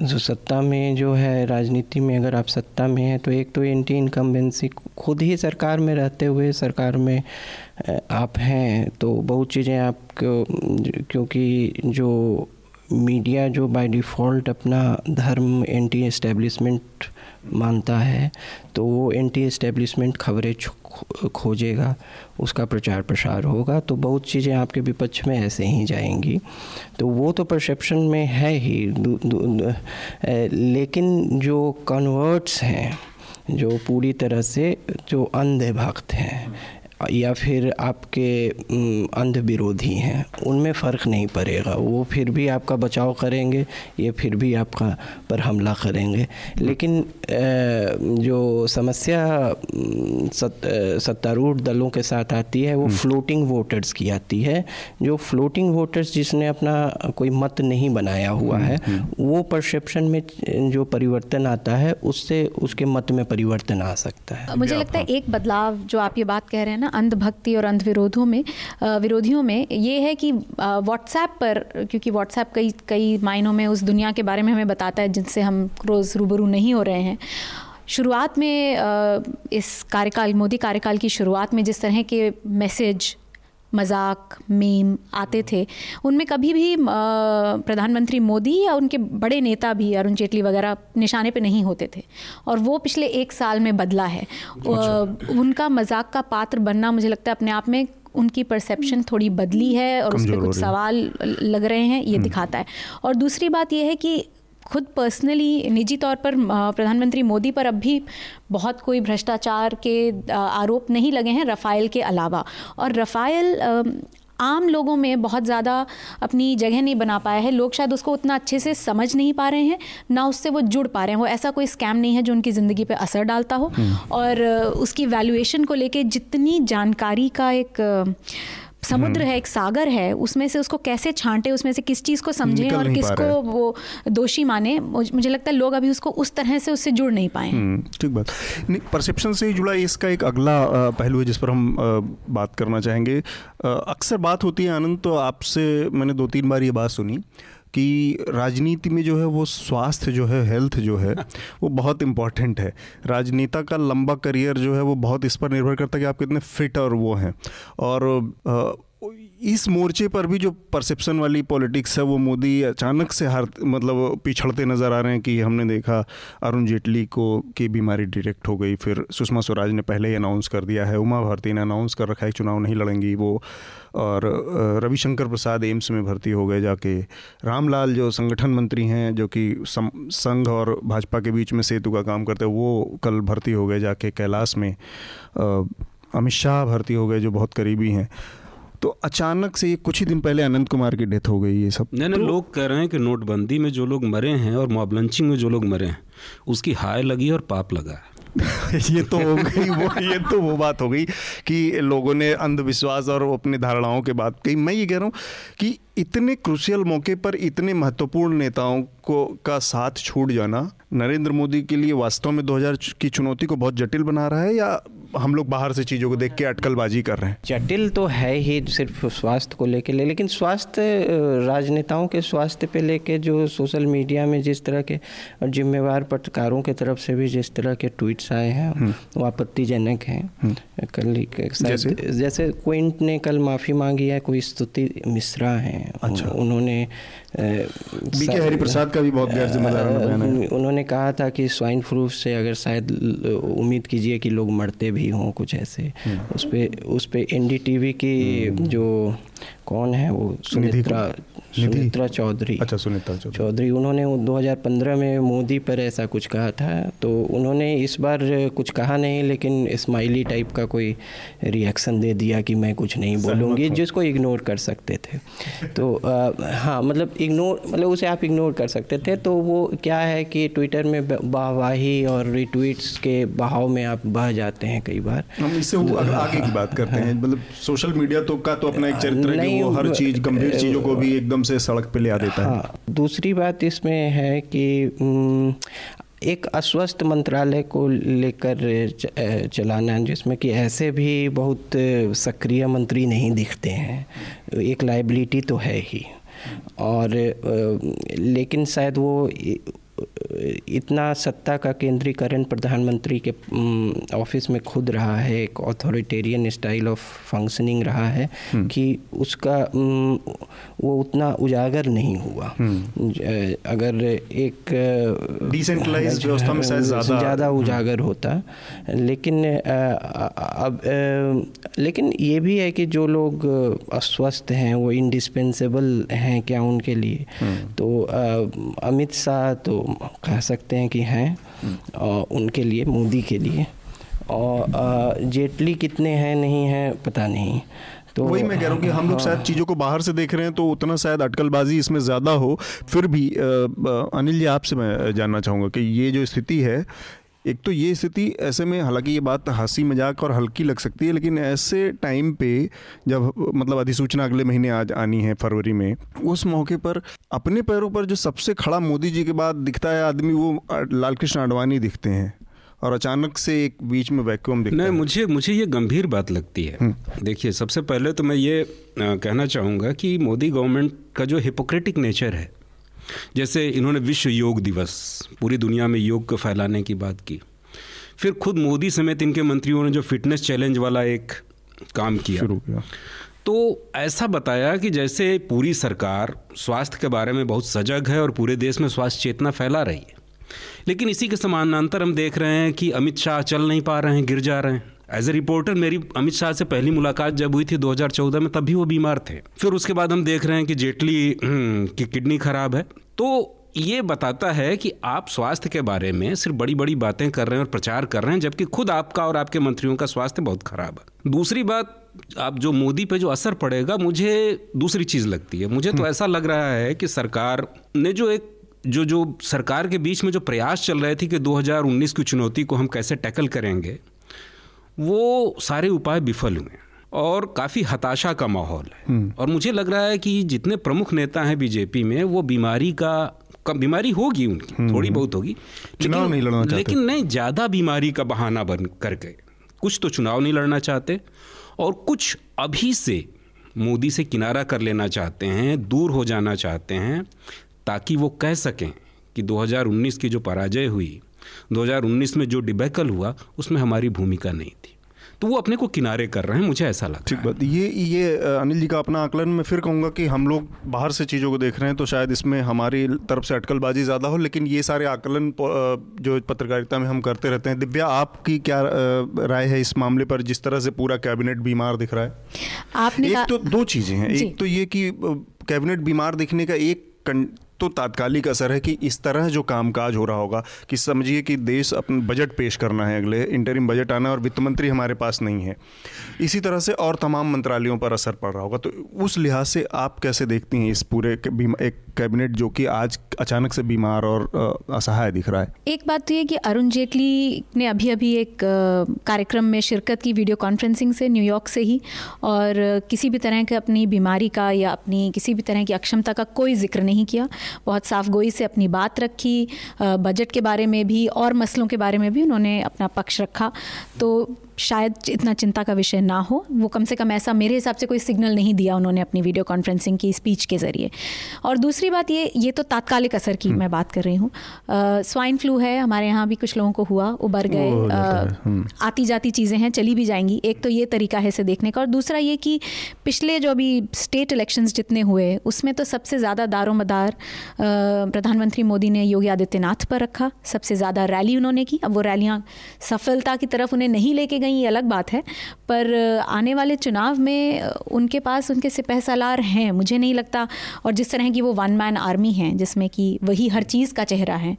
S4: जो सत्ता में जो है राजनीति में, अगर आप सत्ता में हैं तो एक तो एंटी इनकम्बेंसी खुद ही सरकार में रहते हुए, सरकार में आप हैं तो बहुत चीज़ें आप क्योंकि जो मीडिया जो बाय डिफ़ॉल्ट अपना धर्म एंटी एस्टेब्लिशमेंट मानता है तो वो एंटी एस्टेब्लिशमेंट खबरें खोजेगा उसका प्रचार प्रसार होगा तो बहुत चीज़ें आपके विपक्ष में ऐसे ही जाएँगी। तो वो तो परसेप्शन में है ही दु, दु, दु, लेकिन जो कन्वर्ट्स हैं जो पूरी तरह से जो अंधे भक्त हैं या फिर आपके अंध विरोधी हैं उनमें फ़र्क नहीं पड़ेगा। वो फिर भी आपका बचाव करेंगे ये फिर भी आपका पर हमला करेंगे। लेकिन जो समस्या सत्तारूढ़ दलों के साथ आती है वो फ्लोटिंग वोटर्स की आती है। जो फ्लोटिंग वोटर्स जिसने अपना कोई मत नहीं बनाया हुआ है वो परसेप्शन में जो परिवर्तन आता है उससे उसके मत में परिवर्तन आ सकता है।
S3: मुझे लगता है एक बदलाव जो आप ये बात कह रहे हैं ना अंधभक्ति और अंधविरोधों में विरोधियों में, ये है कि व्हाट्सएप पर, क्योंकि व्हाट्सएप कई कई मायनों में उस दुनिया के बारे में हमें बताता है जिनसे हम रोज़ रूबरू नहीं हो रहे हैं। शुरुआत में इस कार्यकाल, मोदी कार्यकाल की शुरुआत में जिस तरह के मैसेज मज़ाक मीम आते थे। उनमें कभी भी प्रधानमंत्री मोदी या उनके बड़े नेता भी अरुण जेटली वगैरह निशाने पे नहीं होते थे। और वो पिछले एक साल में बदला है। अच्छा। उनका मज़ाक का पात्र बनना मुझे लगता है अपने आप में उनकी परसेप्शन थोड़ी बदली है और उस पर कुछ सवाल लग रहे हैं ये हम्म। दिखाता है। और दूसरी बात यह है कि खुद पर्सनली निजी तौर पर प्रधानमंत्री मोदी पर अब भी बहुत कोई भ्रष्टाचार के आरोप नहीं लगे हैं रफ़ाइल के अलावा। और रफ़ाइल आम लोगों में बहुत ज़्यादा अपनी जगह नहीं बना पाया है। लोग शायद उसको उतना अच्छे से समझ नहीं पा रहे हैं ना उससे वो जुड़ पा रहे हैं। वो ऐसा कोई स्कैम नहीं है जो उनकी ज़िंदगी पे असर डालता हो। हम्म। और उसकी वैल्यूएशन को लेके जितनी जानकारी का एक समुद्र हम्म। है एक सागर है उसमें से उसको कैसे छांटे उसमें से किस चीज़ को समझे और किसको वो दोषी माने मुझे लगता है लोग अभी उसको उस तरह से उससे जुड़ नहीं पाए हम्म,
S1: ठीक बात। परसेप्शन से जुड़ा इसका एक अगला पहलू है जिस पर हम बात करना चाहेंगे। अक्सर बात होती है आनंद तो आपसे मैंने दो तीन बार ये बात सुनी। कि राजनीति में जो है वो स्वास्थ्य जो है हेल्थ जो है वो बहुत इंपॉर्टेंट है। राजनेता का लंबा करियर जो है वो बहुत इस पर निर्भर करता है कि आप कितने फिट और वो हैं। और इस मोर्चे पर भी जो परसेप्शन वाली पॉलिटिक्स है, वो मोदी अचानक से हर मतलब पिछड़ते नज़र आ रहे हैं कि हमने देखा अरुण जेटली को, की बीमारी डिटेक्ट हो गई। फिर सुषमा स्वराज ने पहले ही अनाउंस कर दिया है, उमा भारती ने अनाउंस कर रखा है चुनाव नहीं लड़ेंगी वो। और रविशंकर प्रसाद एम्स में भर्ती हो गए जाके। रामलाल जो संगठन मंत्री हैं, जो कि संघ और भाजपा के बीच में सेतु का काम करते हैं, वो कल भर्ती हो गए जाके कैलाश में। अमित शाह भर्ती हो गए, जो बहुत करीबी हैं। तो अचानक से ये कुछ ही दिन पहले अनंत कुमार की डेथ हो गई ये सब।
S2: नहीं नहीं तो, लोग कह रहे हैं कि नोटबंदी में जो लोग मरे हैं और मॉब लंचिंग में जो लोग मरे हैं उसकी हाय लगी और पाप लगा। है
S1: ये तो हो गई वो ये तो वो बात हो गई कि लोगों ने अंधविश्वास और अपने धारणाओं के बात कही। मैं ये कह रहा हूँ कि इतने क्रुशियल मौके पर इतने महत्वपूर्ण नेताओं को का साथ छूट जाना नरेंद्र मोदी के लिए वास्तव में 2000 की चुनौती को बहुत जटिल बना रहा है या हम लोग बाहर से चीज़ों को देख के अटकलबाजी कर रहे हैं।
S4: जटिल तो है ही सिर्फ़ स्वास्थ्य को लेके ले लेकिन स्वास्थ्य राजनेताओं के स्वास्थ्य पे लेके जो सोशल मीडिया में जिस तरह के जिम्मेवार पत्रकारों के तरफ़ से भी जिस तरह के ट्वीट्स आए हैं हम्म। वो आपत्तिजनक हैं। हम्म। कल जैसे? जैसे क्विंट ने कल माफ़ी मांगी है कोई स्तुति मिश्रा हैं। अच्छा। उन्होंने
S1: बीके हरि प्रसाद का भी बहुत गैर जिम्मेदार
S4: उन्होंने कहा था कि स्वाइन फ्लू से अगर शायद उम्मीद कीजिए कि लोग मरते भी हों कुछ ऐसे हम्म। उस पर उस पर एन की हम्म। जो कौन है वो सुमित्रा सुमित्रा चौधरी।
S1: अच्छा सुमित्रा
S4: चौधरी। उन्होंने 2015 में मोदी पर ऐसा कुछ कहा था तो उन्होंने इस बार कुछ कहा नहीं लेकिन स्माइली टाइप का कोई रिएक्शन दे दिया कि मैं कुछ नहीं बोलूँगी जिसको इग्नोर कर सकते थे। तो आ, हाँ मतलब इग्नोर मतलब उसे आप इग्नोर कर सकते थे। तो वो क्या है कि ट्विटर में वाहवाही और रिट्वीट्स के बहाव में आप बह जाते हैं कई बार।
S1: हम इससे आगे की बात करते हैं। मतलब सोशल मीडिया तो का तो अपना एक चरित्र है कि वो हर चीज़ गंभीर चीज़ों को भी एकदम से सड़क पे ले आ देता है हाँ,
S4: दूसरी बात इसमें है कि एक अस्वस्थ मंत्रालय को लेकर चलाना जिसमें कि ऐसे भी बहुत सक्रिय मंत्री नहीं दिखते हैं एक लाइबिलिटी तो है ही। और लेकिन शायद वो इतना सत्ता का केंद्रीकरण प्रधानमंत्री के ऑफ़िस में खुद रहा है एक ऑथोरिटेरियन स्टाइल ऑफ़ फंक्शनिंग रहा है हम्म। कि उसका वो उतना उजागर नहीं हुआ हम्म। अगर एक
S1: डिसेंट्रलाइज व्यवस्था में ज़्यादा
S4: ज़्यादा हम्म। उजागर होता लेकिन अब लेकिन ये भी है कि जो लोग अस्वस्थ हैं वो इंडिस्पेंसेबल हैं क्या उनके लिए तो अमित शाह तो कह सकते हैं कि हैं उनके लिए मोदी के लिए। और जेटली कितने हैं नहीं हैं पता नहीं।
S1: तो वही मैं कह रहा हूँ कि हम लोग शायद हाँ। चीज़ों को बाहर से देख रहे हैं तो उतना शायद अटकलबाजी इसमें ज़्यादा हो। फिर भी अनिल जी आपसे मैं जानना चाहूँगा कि ये जो स्थिति है एक तो ये स्थिति ऐसे में हालाँकि ये बात हँसी मज़ाक और हल्की लग सकती है लेकिन ऐसे टाइम पे जब मतलब अधिसूचना अगले महीने आज आनी है फरवरी में उस मौके पर अपने पैरों पर जो सबसे खड़ा मोदी जी के बाद दिखता है आदमी वो लालकृष्ण आडवाणी दिखते हैं और अचानक से एक बीच में वैक्यूम दिखता
S2: नहीं है। मुझे मुझे ये गंभीर बात लगती है हम्म। देखिए सबसे पहले तो मैं ये कहना चाहूँगा कि मोदी गवर्नमेंट का जो हिपोक्रेटिक नेचर है जैसे इन्होंने विश्व योग दिवस पूरी दुनिया में योग को फैलाने की बात की। फिर खुद मोदी समेत इनके मंत्रियों ने जो फिटनेस चैलेंज वाला एक काम किया। शुरू किया। तो ऐसा बताया कि जैसे पूरी सरकार स्वास्थ्य के बारे में बहुत सजग है और पूरे देश में स्वास्थ्य चेतना फैला रही है। लेकिन इसी के समानांतर हम देख रहे हैं कि अमित शाह चल नहीं पा रहे हैं गिर जा रहे हैं। एज ए रिपोर्टर मेरी अमित शाह से पहली मुलाकात जब हुई थी 2014 में तब भी वो बीमार थे। फिर उसके बाद हम देख रहे हैं कि जेटली हम्म, की किडनी खराब है। तो ये बताता है कि आप स्वास्थ्य के बारे में सिर्फ़ बड़ी बड़ी बातें कर रहे हैं और प्रचार कर रहे हैं जबकि खुद आपका और आपके मंत्रियों का स्वास्थ्य बहुत खराब है। दूसरी बात आप जो मोदी पे जो असर पड़ेगा मुझे दूसरी चीज़ लगती है। मुझे तो हम्म। ऐसा लग रहा है कि सरकार ने जो एक जो जो सरकार के बीच में जो प्रयास चल रहे थे कि 2019 की चुनौती को हम कैसे टैकल करेंगे वो सारे उपाय विफल हुए और काफ़ी हताशा का माहौल है। हम्म। और मुझे लग रहा है कि जितने प्रमुख नेता हैं बीजेपी में वो बीमारी का कम बीमारी होगी उनकी हम्म। थोड़ी बहुत होगी।
S1: चुनाव नहीं लड़ना चाहते।
S2: लेकिन नहीं ज़्यादा बीमारी का बहाना बन करके कुछ तो चुनाव नहीं लड़ना चाहते और कुछ अभी से मोदी से किनारा कर लेना चाहते हैं दूर हो जाना चाहते हैं ताकि वो कह सकें कि 2019 की जो पराजय हुई 2019 में जो डिबैकल हुआ उसमें हमारी भूमिका नहीं तो वो अपने को किनारे कर रहे हैं मुझे ऐसा लगता ठीक
S1: बात ये ये अनिल जी का अपना आकलन मैं फिर कहूँगा कि हम लोग बाहर से चीज़ों को देख रहे हैं तो शायद इसमें हमारी तरफ़ से अटकलबाजी ज़्यादा हो लेकिन ये सारे आकलन जो पत्रकारिता में हम करते रहते हैं। दिव्या आपकी क्या राय है इस मामले पर जिस तरह से पूरा कैबिनेट बीमार दिख रहा है? आपने एक तो दो चीज़ें हैं। एक तो ये कि कैबिनेट बीमार दिखने का एक तो तात्कालिक असर है कि इस तरह जो कामकाज हो रहा होगा कि समझिए कि देश अपना बजट पेश करना है अगले इंटरिम बजट आना और वित्त मंत्री हमारे पास नहीं है। इसी तरह से और तमाम मंत्रालयों पर असर पड़ रहा होगा। तो उस लिहाज से आप कैसे देखती हैं इस पूरे एक कैबिनेट जो कि आज अचानक से बीमार और असहाय दिख रहा है?
S3: एक बात तो ये कि अरुण जेटली ने अभी अभी एक कार्यक्रम में शिरकत की वीडियो कॉन्फ्रेंसिंग से न्यूयॉर्क से ही और किसी भी तरह के अपनी बीमारी का या अपनी किसी भी तरह की अक्षमता का कोई ज़िक्र नहीं किया। बहुत साफ़ गोई से अपनी बात रखी बजट के बारे में भी और मसलों के बारे में भी उन्होंने अपना पक्ष रखा। तो शायद इतना चिंता का विषय ना हो। वो कम से कम ऐसा मेरे हिसाब से कोई सिग्नल नहीं दिया उन्होंने अपनी वीडियो कॉन्फ्रेंसिंग की स्पीच के ज़रिए। और दूसरी बात ये ये तो तात्कालिक असर की हम्म। मैं बात कर रही हूँ। स्वाइन फ्लू है हमारे यहाँ भी कुछ लोगों को हुआ उबर गए हम्म। आती जाती चीज़ें हैं चली भी जाएँगी। एक तो ये तरीका है इसे देखने का और दूसरा ये कि पिछले जो अभी स्टेट इलेक्शंस जितने हुए उसमें तो सबसे ज़्यादा दारोमदार प्रधानमंत्री मोदी ने योगी आदित्यनाथ पर रखा। सबसे ज़्यादा रैली उन्होंने की। अब वो रैलियाँ सफलता की तरफ़ उन्हें नहीं लेके गई ये अलग बात है। पर आने वाले चुनाव में उनके पास उनके सिपह सलार हैं मुझे नहीं लगता। और जिस तरह की वो वन मैन आर्मी हैं जिसमें कि वही हर चीज़ का चेहरा है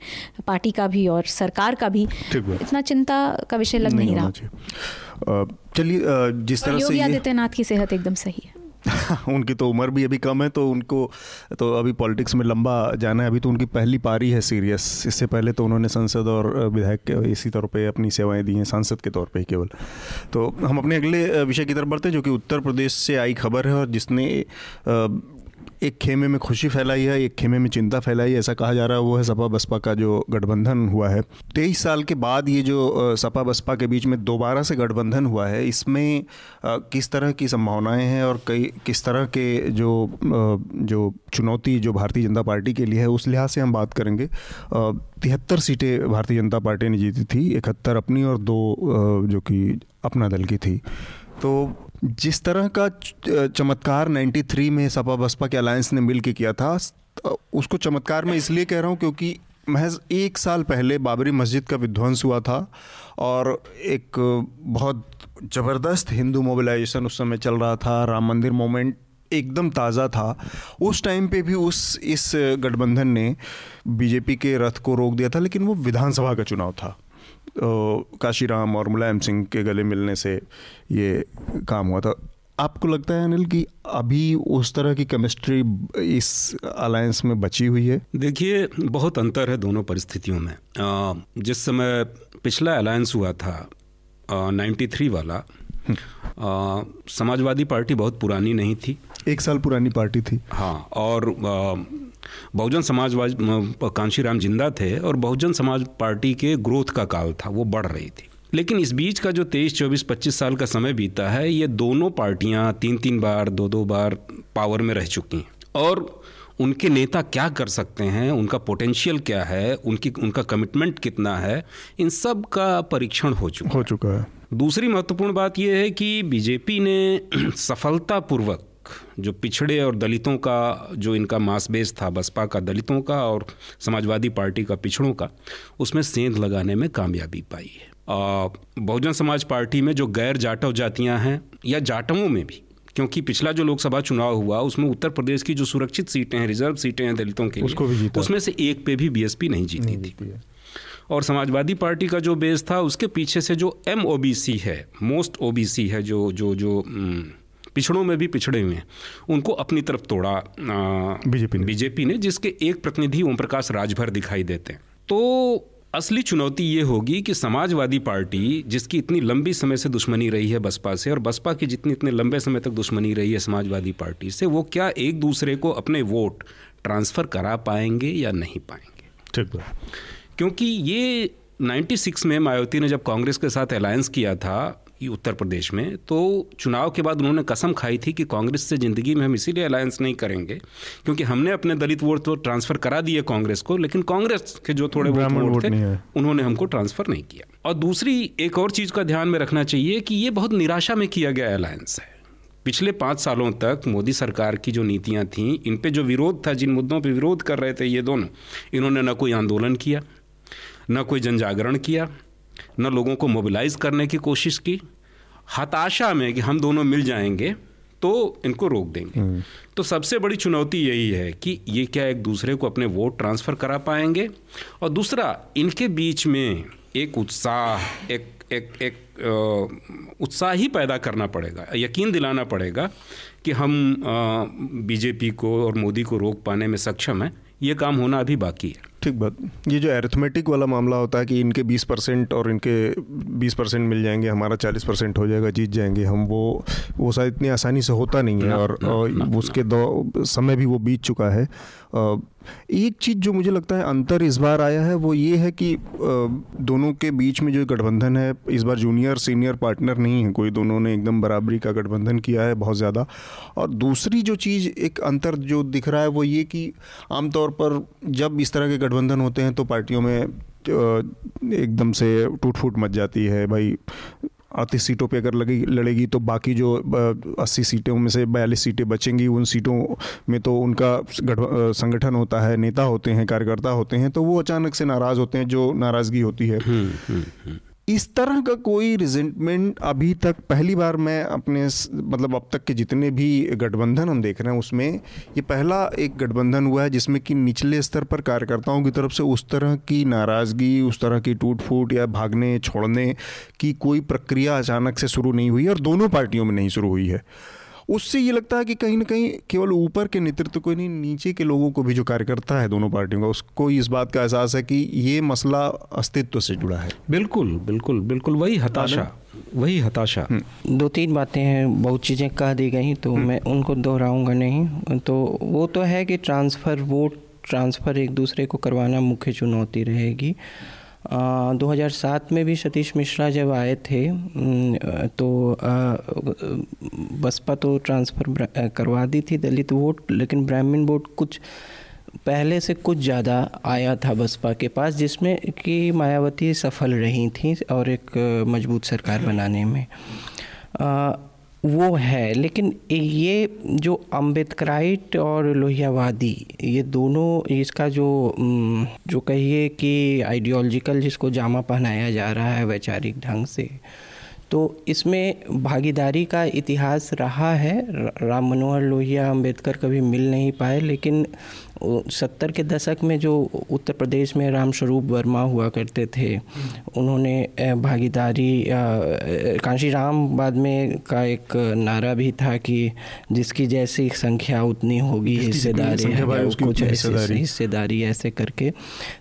S3: पार्टी का भी और सरकार का भी इतना चिंता का विषय लग नहीं, नहीं
S1: रहा। चलिए जिस तरह से
S3: योगी आदित्यनाथ की सेहत एकदम सही है।
S1: उनकी तो उम्र भी अभी कम है तो उनको तो अभी पॉलिटिक्स में लंबा जाना है। अभी तो उनकी पहली पारी है सीरियस। इससे पहले तो उन्होंने संसद और विधायक इसी तौर पे अपनी सेवाएँ दी हैं, सांसद के तौर पे ही केवल। तो हम अपने अगले विषय की तरफ़ बढ़ते हैं, जो कि उत्तर प्रदेश से आई खबर है और जिसने एक खेमे में खुशी फैलाई है, एक खेमे में चिंता फैलाई है, ऐसा कहा जा रहा है, वो है सपा बसपा का जो गठबंधन हुआ है। तेईस साल के बाद ये जो सपा बसपा के बीच में दोबारा से गठबंधन हुआ है, इसमें किस तरह की संभावनाएँ हैं और कई, किस तरह के जो जो चुनौती जो भारतीय जनता पार्टी के लिए है, उस लिहाज से हम बात करेंगे। तिहत्तर सीटें भारतीय जनता पार्टी ने जीती थी, इकहत्तर अपनी और दो जो कि अपना दल की थी। तो जिस तरह का चमत्कार 93 में सपा बसपा के अलायंस ने मिल के किया था उसको चमत्कार में इसलिए कह रहा हूँ क्योंकि महज एक साल पहले बाबरी मस्जिद का विध्वंस हुआ था और एक बहुत ज़बरदस्त हिंदू मोबिलाइजेशन उस समय चल रहा था, राम मंदिर मोमेंट एकदम ताज़ा था। उस टाइम पे भी उस, इस गठबंधन ने बीजेपी के रथ को रोक दिया था, लेकिन वो विधानसभा का चुनाव था। काशीराम और मुलायम सिंह के गले मिलने से ये काम हुआ था। आपको लगता है अनिल कि अभी उस तरह की केमिस्ट्री इस अलायंस में बची हुई है?
S2: देखिए बहुत अंतर है दोनों परिस्थितियों में। जिस समय पिछला अलायंस हुआ था नाइन्टी थ्री वाला। समाजवादी पार्टी बहुत पुरानी नहीं थी।
S1: एक साल पुरानी पार्टी थी।
S2: हाँ और बहुजन समाजवाद कांशीराम ज़िंदा थे और बहुजन समाज पार्टी के ग्रोथ का काल था वो बढ़ रही थी। लेकिन इस बीच का जो तेईस चौबीस पच्चीस साल का समय बीता है ये दोनों पार्टियाँ तीन तीन बार दो दो बार पावर में रह चुकी हैं। और उनके नेता क्या कर सकते हैं? उनका पोटेंशियल क्या है? उनकी उनका कमिटमेंट कितना है? इन सब का परीक्षण हो चुका
S1: हो। चुका है।
S2: दूसरी महत्वपूर्ण बात यह है कि बीजेपी ने सफलतापूर्वक जो पिछड़े और दलितों का जो इनका मास बेस था बसपा का दलितों का और समाजवादी पार्टी का पिछड़ों का उसमें सेंध लगाने में कामयाबी पाई है। बहुजन समाज पार्टी में जो गैर जाटव जातियाँ हैं या जाटवों में भी क्योंकि पिछला जो लोकसभा चुनाव हुआ उसमें उत्तर प्रदेश की जो सुरक्षित सीटें हैं रिज़र्व सीटें हैं दलितों के उसको भी जीता। उसमें से एक पे भी बीएसपी नहीं जीती नहीं थी। और समाजवादी पार्टी का जो बेस था उसके पीछे से जो एम है मोस्ट ओबीसी है जो जो जो पिछड़ों में भी पिछड़े हुए हैं। उनको अपनी तरफ़ तोड़ा बीजेपी ने। बीजेपी ने जिसके एक प्रतिनिधि ओम प्रकाश राजभर दिखाई देते हैं। तो असली चुनौती ये होगी कि समाजवादी पार्टी जिसकी इतनी लंबी समय से दुश्मनी रही है बसपा से और बसपा की जितनी इतने लंबे समय तक दुश्मनी रही है समाजवादी पार्टी से वो क्या एक दूसरे को अपने वोट ट्रांसफ़र करा पाएँगे या नहीं पाएँगे?
S1: ठीक है
S2: क्योंकि ये 96 में मायावती ने जब कांग्रेस के साथ अलायंस किया था उत्तर प्रदेश में तो चुनाव के बाद उन्होंने कसम खाई थी कि कांग्रेस से ज़िंदगी में हम इसीलिए अलायंस नहीं करेंगे क्योंकि हमने अपने दलित वोट तो ट्रांसफ़र करा दिए कांग्रेस को लेकिन कांग्रेस के जो थोड़े बहुत वोट थे उन्होंने हमको ट्रांसफ़र नहीं किया। और दूसरी एक और चीज़ का ध्यान में रखना चाहिए कि ये बहुत निराशा में किया गया अलायंस है। पिछले पाँच सालों तक मोदी सरकार की जो नीतियाँ थीं इन पे जो विरोध था जिन मुद्दों पे विरोध कर रहे थे ये दोनों इन्होंने न कोई आंदोलन किया न कोई जन जागरण किया न लोगों को मोबिलाइज करने की कोशिश की हताशा में कि हम दोनों मिल जाएँगे तो इनको रोक देंगे। हम्म। तो सबसे बड़ी चुनौती यही है कि ये क्या एक दूसरे को अपने वोट ट्रांसफ़र करा पाएँगे? और दूसरा इनके बीच में एक उत्साह एक एक एक उत्साह ही पैदा करना पड़ेगा यकीन दिलाना पड़ेगा कि हम बीजेपी को और मोदी को रोक पाने में सक्षम हैं। ये काम होना अभी बाकी है।
S1: ठीक बात ये जो एरिथमेटिक वाला मामला होता है कि इनके 20 परसेंट और इनके 20 परसेंट मिल जाएँगे हमारा 40 परसेंट हो जाएगा जीत जाएँगे हम वो वो शायद इतनी आसानी से होता नहीं है ना, और, और उसके दो समय भी वो बीत चुका है। एक चीज़ जो मुझे लगता है अंतर इस बार आया है, वो ये है कि दोनों के बीच में जो गठबंधन है, इस बार जूनियर, सीनियर पार्टनर नहीं है कोई, दोनों ने एकदम बराबरी का गठबंधन किया है बहुत ज़्यादा। और दूसरी जो चीज़ एक अंतर जो दिख रहा है, वो ये कि आमतौर पर जब इस तरह के गठबंधन होते हैं तो पार्टियों में एकदम से टूट फूट मच जाती है, भाई अड़तीस सीटों पे अगर लगी लड़ेगी तो बाकी जो अस्सी सीटों में से बयालीस सीटें बचेंगी उन सीटों में तो उनका संगठन होता है नेता होते हैं कार्यकर्ता होते हैं तो वो अचानक से नाराज़ होते हैं जो नाराज़गी होती है हम्म, हम्म, हम्म। इस तरह का कोई रिजेंटमेंट अभी तक, पहली बार मैं अपने मतलब अब तक के जितने भी गठबंधन हम देख रहे हैं उसमें, ये पहला एक गठबंधन हुआ है जिसमें कि निचले स्तर पर कार्यकर्ताओं की तरफ़ से उस तरह की नाराज़गी, उस तरह की टूट फूट या भागने, छोड़ने की कोई प्रक्रिया अचानक से शुरू नहीं हुई और दोनों पार्टियों में नहीं शुरू हुई है। उससे ये लगता है कि कहीं ना कहीं केवल ऊपर के नेतृत्व को नहीं नीचे के लोगों को भी जो कार्यकर्ता है दोनों पार्टियों का उसको इस बात का एहसास है कि ये मसला अस्तित्व से जुड़ा है।
S2: बिल्कुल बिल्कुल बिल्कुल वही हताशा वही हताशा।
S4: हम्म। दो तीन बातें हैं बहुत चीज़ें कह दी गई तो हम्म। मैं उनको दोहराऊँगा नहीं। तो वो तो है कि ट्रांसफ़र वोट ट्रांसफ़र एक दूसरे को करवाना मुख्य चुनौती रहेगी। 2007 में भी सतीश मिश्रा जब आए थे तो बसपा तो ट्रांसफ़र करवा दी थी दलित वोट, लेकिन ब्राह्मण वोट कुछ पहले से कुछ ज़्यादा आया था बसपा के पास, जिसमें कि मायावती सफल रही थी और एक मज़बूत सरकार बनाने में। वो है, लेकिन ये जो अम्बेडकराइट और लोहियावादी, ये दोनों इसका जो जो कहिए कि आइडियोलॉजिकल जिसको जामा पहनाया जा रहा है वैचारिक ढंग से तो इसमें भागीदारी का इतिहास रहा है। राम मनोहर लोहिया अंबेडकर कभी मिल नहीं पाए, लेकिन सत्तर के दशक में जो उत्तर प्रदेश में रामस्वरूप वर्मा हुआ करते थे उन्होंने भागीदारी कांशी राम बाद में का एक नारा भी था कि जिसकी जैसी संख्या उतनी होगी हिस्सेदारी कुछ ऐसे हिस्सेदारी। ऐसे करके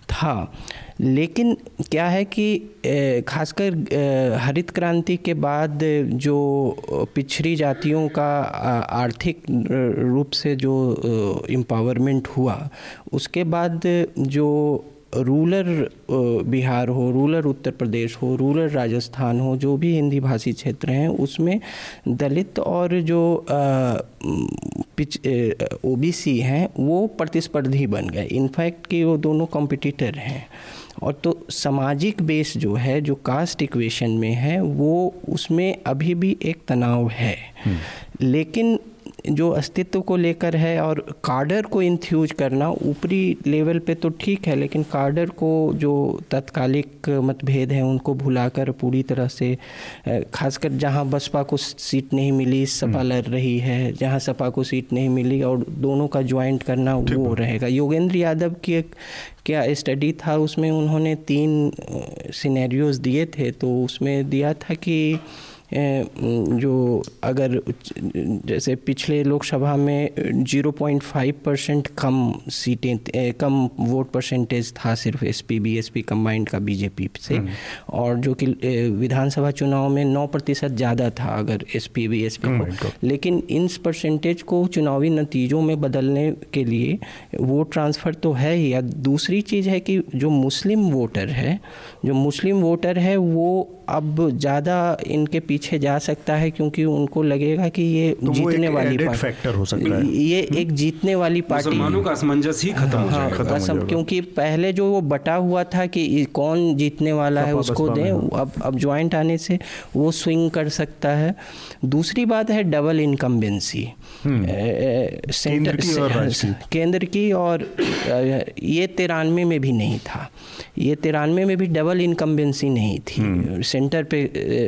S4: था। लेकिन क्या है कि खासकर हरित क्रांति के बाद जो पिछड़ी जातियों का आर्थिक रूप से जो एम्पावरमेंट हुआ उसके बाद जो रूरल बिहार हो रूरल उत्तर प्रदेश हो रूरल राजस्थान हो जो भी हिंदी भाषी क्षेत्र हैं उसमें दलित और जो पिच ओबीसी हैं वो प्रतिस्पर्धी बन गए। इनफैक्ट कि वो दोनों कॉम्पिटिटर हैं। और तो सामाजिक बेस जो है जो कास्ट इक्वेशन में है वो उसमें अभी भी एक तनाव है। हम्म। लेकिन जो अस्तित्व को लेकर है और कार्डर को इंथ्यूज करना ऊपरी लेवल पे तो ठीक है लेकिन कार्डर को जो तत्कालिक मतभेद हैं उनको भुलाकर पूरी तरह से खासकर जहाँ बसपा को सीट नहीं मिली सपा हम्म। लड़ रही है जहाँ सपा को सीट नहीं मिली और दोनों का ज्वाइंट करना वो रहेगा योगेंद्र यादव की एक क्या स्टडी था उसमें उन्होंने तीन सिनेरियोज दिए थे तो उसमें दिया था कि जो अगर जैसे पिछले लोकसभा में 0.5 परसेंट कम सीटें कम वोट परसेंटेज था सिर्फ़ S P B S P combined का बीजेपी से। हम्म। और जो कि विधानसभा चुनाव में 9 प्रतिशत ज़्यादा था अगर S P B S P लेकिन इन परसेंटेज को चुनावी नतीजों में बदलने के लिए वोट ट्रांसफ़र तो है ही। या दूसरी चीज़ है कि जो मुस्लिम वोटर है जो मुस्लिम वोटर है वो अब ज़्यादा इनके पीछे जा सकता है क्योंकि उनको लगेगा कि ये तो जीतने वाली
S1: फैक्टर हो सकता है।
S4: ये एक जीतने वाली पार्टी
S2: का असमंजस ही खत्म हो हाँ,
S4: जाएगा। क्योंकि पहले जो वो बटा हुआ था कि कौन जीतने वाला है उसको दें अब अब ज्वाइंट आने से वो स्विंग कर सकता है। दूसरी बात है डबल इनकम्बेंसी सेंटर केंद्र की और ये तिरानवे में भी नहीं था। ये तिरानवे में भी डबल इनकम्बेंसी नहीं थी। हम्म। सेंटर पे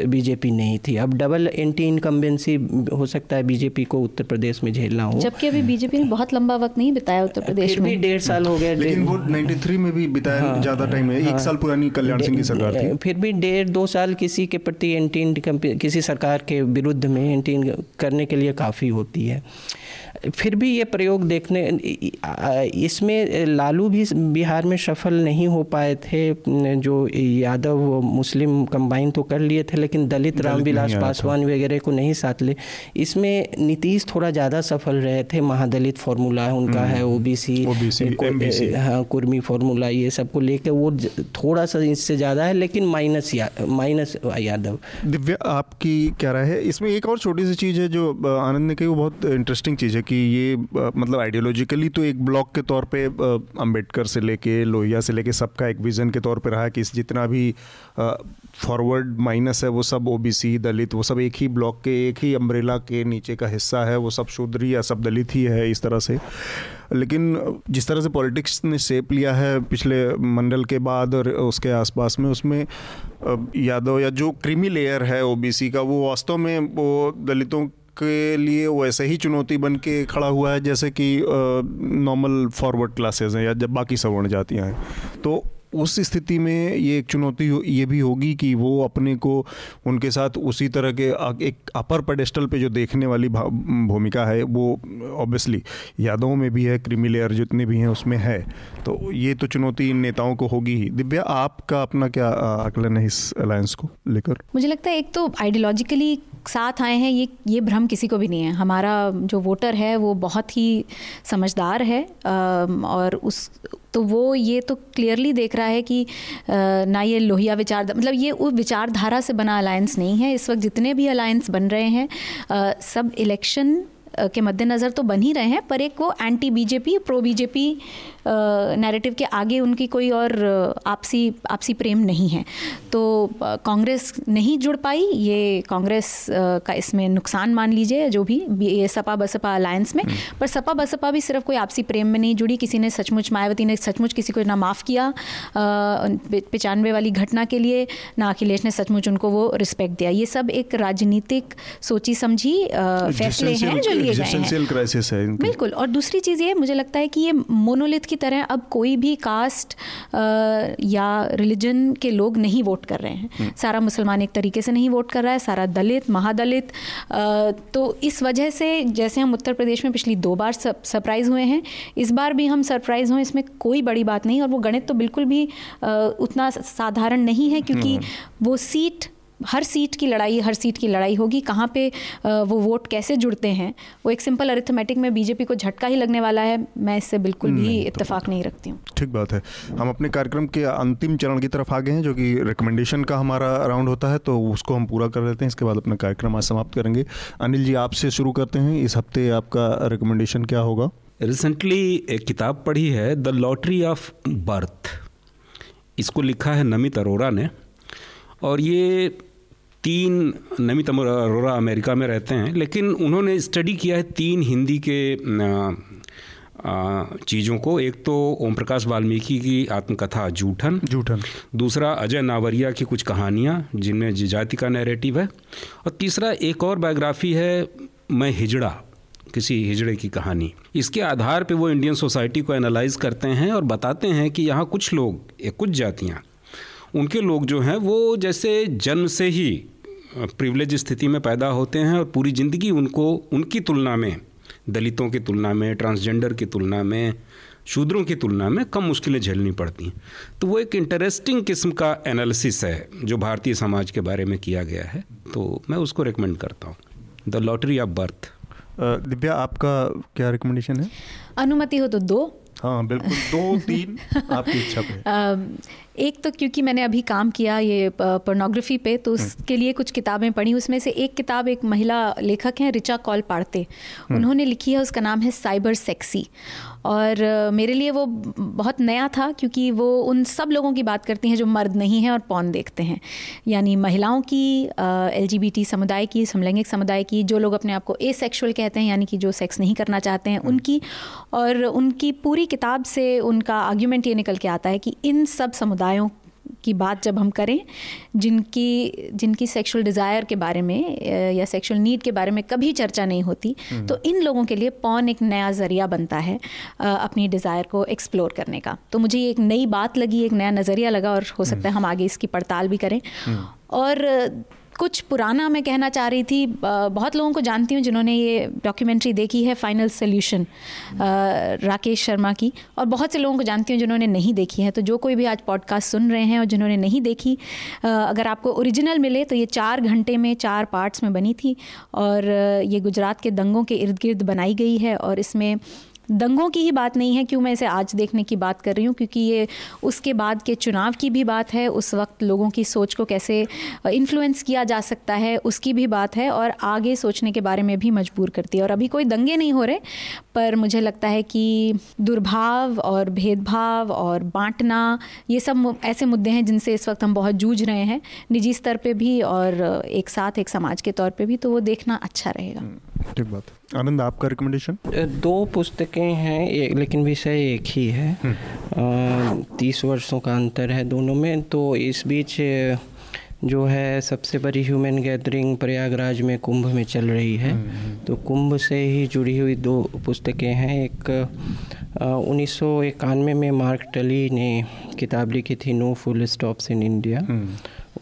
S4: बीजेपी नहीं थी। अब डबल एंटी इनकम्बेंसी हो सकता है बीजेपी को उत्तर प्रदेश में झेलना हो।
S3: जबकि अभी बीजेपी ने बहुत लंबा वक्त नहीं बिताया उत्तर प्रदेश में।
S4: डेढ़ साल हो गया
S1: लेकिन वो 93 में भी बिताया हाँ, ज़्यादा टाइम है। हाँ, एक साल पुरानी कल्याण सिंह की सरकार थी।
S4: फिर भी डेढ़ दो साल किसी के प्रति एंटी किसी सरकार के विरुद्ध में एंटी करने के लिए काफ़ी होती है। फिर भी ये प्रयोग देखने इसमें लालू भी बिहार में सफल नहीं हो पाए थे जो यादव मुस्लिम कंबाइन तो कर लिए थे लेकिन दलित रामविलास पासवान वगैरह को नहीं साथ ले। इसमें नीतीश थोड़ा ज़्यादा सफल रहे थे महादलित फार्मूला उनका हम्म। है ओबीसी हाँ कुर्मी फार्मूला ये सबको लेकर वो थोड़ा सा इससे ज़्यादा है लेकिन माइनस या, माइनस यादव।
S1: दिव्या आपकी क्या राय है? इसमें एक और छोटी सी चीज़ है जो आनंद ने कही वो बहुत इंटरेस्टिंग चीज़ है कि ये मतलब आइडियोलॉजिकली तो एक ब्लॉक के तौर पे अंबेडकर से लेके, लोहिया से लेके सबका एक विज़न के तौर पे रहा है कि जितना भी फॉरवर्ड माइनस है वो सब ओबीसी दलित, वो सब एक ही ब्लॉक के, एक ही अम्ब्रेला के नीचे का हिस्सा है, वो सब शूद्री या सब दलित ही है इस तरह से। लेकिन जिस तरह से पॉलिटिक्स ने शेप लिया है पिछले मंडल के बाद और उसके आसपास में, उसमें यादव या जो क्रीमी लेयर है ओबीसी का, वो वास्तव में वो दलितों के लिए वैसे ही चुनौती बन के खड़ा हुआ है, जैसे कि नॉर्मल फॉरवर्ड क्लासेस हैं या जब बाकी सवर्ण जातियाँ हैं। तो उस स्थिति में ये एक चुनौती ये भी होगी कि वो अपने को उनके साथ उसी तरह के एक अपर पेडेस्टल पे जो देखने वाली भूमिका है, वो ऑब्वियसली यादवों में भी है, क्रीमी लेयर जितने भी हैं उसमें है। तो ये तो चुनौती इन नेताओं को होगी ही। दिव्या, आपका अपना क्या आकलन है इस अलायंस को लेकर?
S3: मुझे लगता है एक तो आइडियोलॉजिकली साथ आए हैं, ये ये भ्रम किसी को भी नहीं है। हमारा जो वोटर है, वो बहुत ही समझदार है और उस तो वो ये तो क्लियरली देख रहा है कि ना ये लोहिया विचार मतलब ये वो विचारधारा से बना अलायंस नहीं है। इस वक्त जितने भी अलायंस बन रहे हैं सब इलेक्शन के मद्देनज़र तो बन ही रहे हैं, पर एक वो anti BJP pro BJP narrative के आगे उनकी कोई और आपसी आपसी प्रेम नहीं है। तो कांग्रेस नहीं जुड़ पाई ये कांग्रेस का इसमें नुकसान मान लीजिए जो भी ये सपा बसपा अलायंस में। हम्म। पर सपा बसपा भी सिर्फ़ कोई आपसी प्रेम में नहीं जुड़ी किसी ने सचमुच मायावती ने सचमुच किसी को ना माफ़ किया पचानवे वाली घटना के लिए ना अखिलेश ने सचमुच उनको वो रिस्पेक्ट दिया। ये सब एक राजनीतिक सोची समझी फैसले हैं जो लिए गए हैं। बिल्कुल और दूसरी चीज़ ये मुझे लगता है कि ये मोनोलिथ की तरह अब कोई भी कास्ट या रिलीजन के लोग नहीं वोट कर रहे हैं हम्म। सारा मुसलमान एक तरीके से नहीं वोट कर रहा है सारा दलित महादलित तो इस वजह से जैसे हम उत्तर प्रदेश में पिछली दो बार सरप्राइज़ हुए हैं इस बार भी हम सरप्राइज़ हुए इसमें कोई बड़ी बात नहीं और वो गणित तो बिल्कुल भी उतना साधारण नहीं है क्योंकि हम्म। वो सीट हर सीट की लड़ाई हर सीट की लड़ाई होगी। कहाँ पे वो वोट कैसे जुड़ते हैं वो एक सिंपल अरिथमेटिक में बीजेपी को झटका ही लगने वाला है। मैं इससे बिल्कुल भी तो नहीं रखती हूँ।
S1: ठीक बात है। हम अपने कार्यक्रम के अंतिम चरण की तरफ़ आ गए हैं जो कि रिकमेंडेशन का हमारा राउंड होता है तो उसको हम पूरा कर लेते हैं। इसके बाद अपना कार्यक्रम आज समाप्त करेंगे। अनिल जी आपसे शुरू करते हैं। इस हफ़्ते आपका रिकमेंडेशन क्या होगा?
S2: रिसेंटली एक किताब पढ़ी है द लॉटरी ऑफ़ बर्थ इसको लिखा है नमित अरोरा ने। और ये तीन नमित अरोरा अमेरिका में रहते हैं लेकिन उन्होंने स्टडी किया है तीन हिंदी के चीज़ों को। एक तो ओम प्रकाश वाल्मीकि की आत्मकथा जूठन।
S1: जूठन।
S2: दूसरा अजय नावरिया की कुछ कहानियाँ जिनमें जाति का नैरेटिव है। और तीसरा एक और बायोग्राफी है मैं हिजड़ा किसी हिजड़े की कहानी। इसके आधार पे वो इंडियन सोसाइटी को एनालाइज करते हैं और बताते हैं कि यहाँ कुछ लोग या कुछ जातियाँ उनके लोग जो हैं वो जैसे जन्म से ही प्रिवलेज स्थिति में पैदा होते हैं और पूरी ज़िंदगी उनको उनकी तुलना में दलितों की तुलना में ट्रांसजेंडर की तुलना में शूद्रों की तुलना में कम मुश्किलें झेलनी पड़ती हैं। तो वो एक इंटरेस्टिंग किस्म का एनालिसिस है जो भारतीय समाज के बारे में किया गया है। तो मैं उसको रिकमेंड करता हूँ। The lottery of birth
S1: Divya आपका क्या रिकमेंडेशन है?
S3: अनुमति हो तो दो।
S1: हाँ बिल्कुल। दो तीन आपकी इच्छा पे।
S3: एक तो क्योंकि मैंने अभी काम किया ये पोर्नोग्राफी पे तो हम्म। उसके लिए कुछ किताबें पढ़ी। उसमें से एक किताब एक महिला लेखक हैं रिचा कॉल पाड़ते हम्म। उन्होंने लिखी है उसका नाम है साइबर सेक्सी। और मेरे लिए वो बहुत नया था क्योंकि वो उन सब लोगों की बात करती हैं जो मर्द नहीं हैं और पौन देखते हैं। यानी महिलाओं की एलजीबीटी समुदाय की समलैंगिक समुदाय की जो लोग अपने आप को ए कहते हैं यानी कि जो सेक्स नहीं करना चाहते हैं उनकी और उनकी पूरी किताब से उनका आर्ग्यूमेंट ये निकल के आता है कि इन सब समुदायों की बात जब हम करें जिनकी जिनकी सेक्सुअल डिज़ायर के बारे में या सेक्सुअल नीड के बारे में कभी चर्चा नहीं होती हम्म। तो इन लोगों के लिए पौन एक नया ज़रिया बनता है अपनी डिज़ायर को एक्सप्लोर करने का तो मुझे ये एक नई बात लगी एक नया नज़रिया लगा और हो सकता है हम्म। हम आगे इसकी पड़ताल भी करें हम्म। और कुछ पुराना मैं कहना चाह रही थी बहुत लोगों को जानती हूँ जिन्होंने ये डॉक्यूमेंट्री देखी है फाइनल सोल्यूशन राकेश शर्मा की। और बहुत से लोगों को जानती हूँ जिन्होंने नहीं देखी है। तो जो कोई भी आज पॉडकास्ट सुन रहे हैं और जिन्होंने नहीं देखी अगर आपको ओरिजिनल मिले तो ये चार घंटे में, चार पार्ट्स में बनी थी। और ये गुजरात के दंगों के इर्द गिर्द बनाई गई है और इसमें दंगों की ही बात नहीं है, क्यों मैं इसे आज देखने की बात कर रही हूँ? क्योंकि ये उसके बाद के चुनाव की भी बात है, उस वक्त लोगों की सोच को कैसे इन्फ्लुएंस किया जा सकता है, उसकी भी बात है और आगे सोचने के बारे में भी मजबूर करती है। और अभी कोई दंगे नहीं हो रहे, पर मुझे लगता है कि दुर्भाव और भेदभाव और बांटना, ये सब ऐसे मुद्दे हैं जिनसे इस वक्त हम बहुत जूझ रहे हैं। निजी स्तर पर भी और एक साथ, एक समाज के तौर पर भी तो वो देखना अच्छा रहेगा।
S1: ठीक बात। आनंद आपका रिकमेंडेशन
S4: दो पुस्तकें हैं एक लेकिन विषय एक ही है। हम्म। तीस वर्षों का अंतर है दोनों में तो इस बीच जो है सबसे बड़ी ह्यूमन गैदरिंग प्रयागराज में कुंभ में चल रही है। हम्म, हम्म। तो कुंभ से ही जुड़ी हुई दो पुस्तकें हैं एक उन्नीस में मार्क टली ने किताब लिखी थी no full stops in India.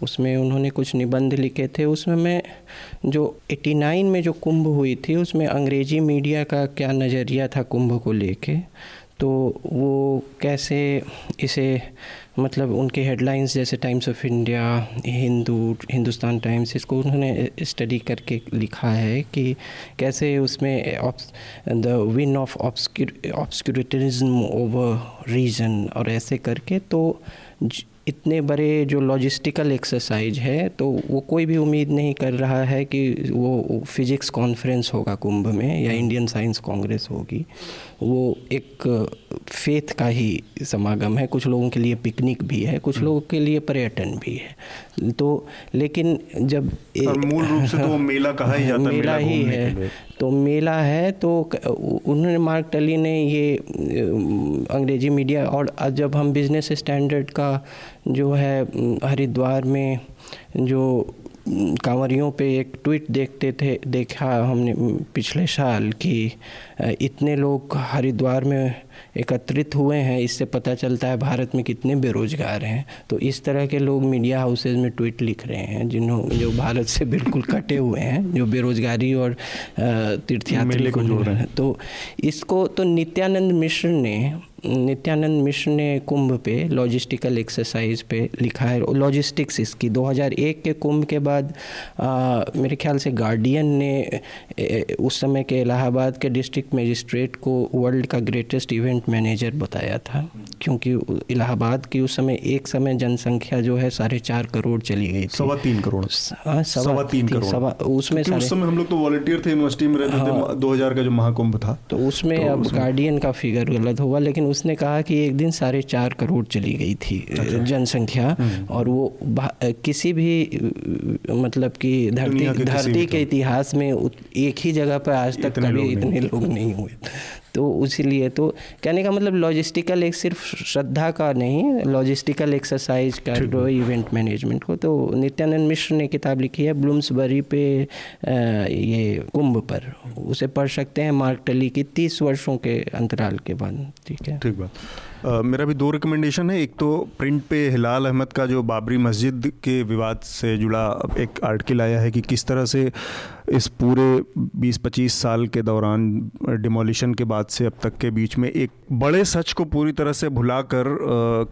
S4: उसमें उन्होंने कुछ निबंध लिखे थे। उसमें मैं जो 89 में जो कुंभ हुई थी, उसमें अंग्रेज़ी मीडिया का क्या नज़रिया था कुंभ को लेके? तो वो कैसे इसे मतलब उनके हेडलाइंस जैसे Times of India, Hindu, Hindustan Times, इसको उन्होंने स्टडी करके लिखा है कि कैसे उसमें the win of obscurantism over reason और ऐसे करके तो इतने बड़े जो लॉजिस्टिकल एक्सरसाइज है तो वो कोई भी उम्मीद नहीं कर रहा है कि वो फिज़िक्स कॉन्फ्रेंस होगा कुंभ में या इंडियन साइंस कांग्रेस होगी। वो एक फेथ का ही समागम है। कुछ लोगों के लिए पिकनिक भी है कुछ। लोगों के लिए पर्यटन भी है। तो लेकिन जब
S1: मूल रूप से तो मेला कहा ही जाता
S4: मेला, मेला ही है। तो मेला है तो उन्होंने मार्क टली ने ये अंग्रेज़ी मीडिया और जब हम बिज़नेस स्टैंडर्ड का जो है हरिद्वार में जो कांवरियों पे एक ट्वीट देखते थे, देखा हमने पिछले साल कि इतने लोग हरिद्वार में एकत्रित हुए हैं इससे पता चलता है भारत में कितने बेरोजगार हैं। तो इस तरह के लोग मीडिया हाउसेज में ट्वीट लिख रहे हैं जिन्हों जो भारत से बिल्कुल कटे हुए हैं जो बेरोजगारी और तीर्थयात्री को जोड़ रहे हैं। तो इसको तो नित्यानंद मिश्र ने नित्यानंद मिश्र ने कुंभ पे लॉजिस्टिकल एक्सरसाइज पे लिखा है लॉजिस्टिक्स इसकी। 2001 के कुंभ के बाद आ, मेरे ख्याल से गार्डियन ने ए, उस समय के इलाहाबाद के डिस्ट्रिक्ट मजिस्ट्रेट को वर्ल्ड का ग्रेटेस्ट इवेंट मैनेजर बताया था क्योंकि इलाहाबाद की उस समय एक समय जनसंख्या जो है साढ़े चार करोड़ चली गई थी।
S1: सवा तीन करोड़।
S4: हाँ, सवा तीन करोड़। सवा
S1: उसमें उस समय हम लोग तो वॉलंटियर थे यूनिवर्सिटी में रहते हाँ, थे 2000 का जो महाकुंभ था।
S4: तो उसमें तो अब गार्डियन का फिगर गलत हुआ लेकिन उसने कहा कि एक दिन साढ़े चार करोड़ चली गई थी अच्छा। जनसंख्या। हम्म। और वो किसी भी मतलब कि धरती धरती के इतिहास में एक ही जगह पर आज तक कभी इतने लोग नहीं हुए। तो उसीलिए तो कहने का मतलब लॉजिस्टिकल एक सिर्फ़ श्रद्धा का नहीं लॉजिस्टिकल एक्सरसाइज का जो इवेंट मैनेजमेंट को तो नित्यानंद मिश्र ने किताब लिखी है ब्लूम्सबरी पे ये कुंभ पर। उसे पढ़ सकते हैं मार्क टली की तीस वर्षों के अंतराल के बाद। ठीक है।
S1: ठीक बात। मेरा भी दो रिकमेंडेशन है। एक तो प्रिंट पे हिलाल अहमद का जो बाबरी मस्जिद के विवाद से जुड़ा एक आर्टिकल आया है कि किस तरह से इस पूरे 20-25 साल के दौरान डिमोलिशन के बाद से अब तक के बीच में एक बड़े सच को पूरी तरह से भुलाकर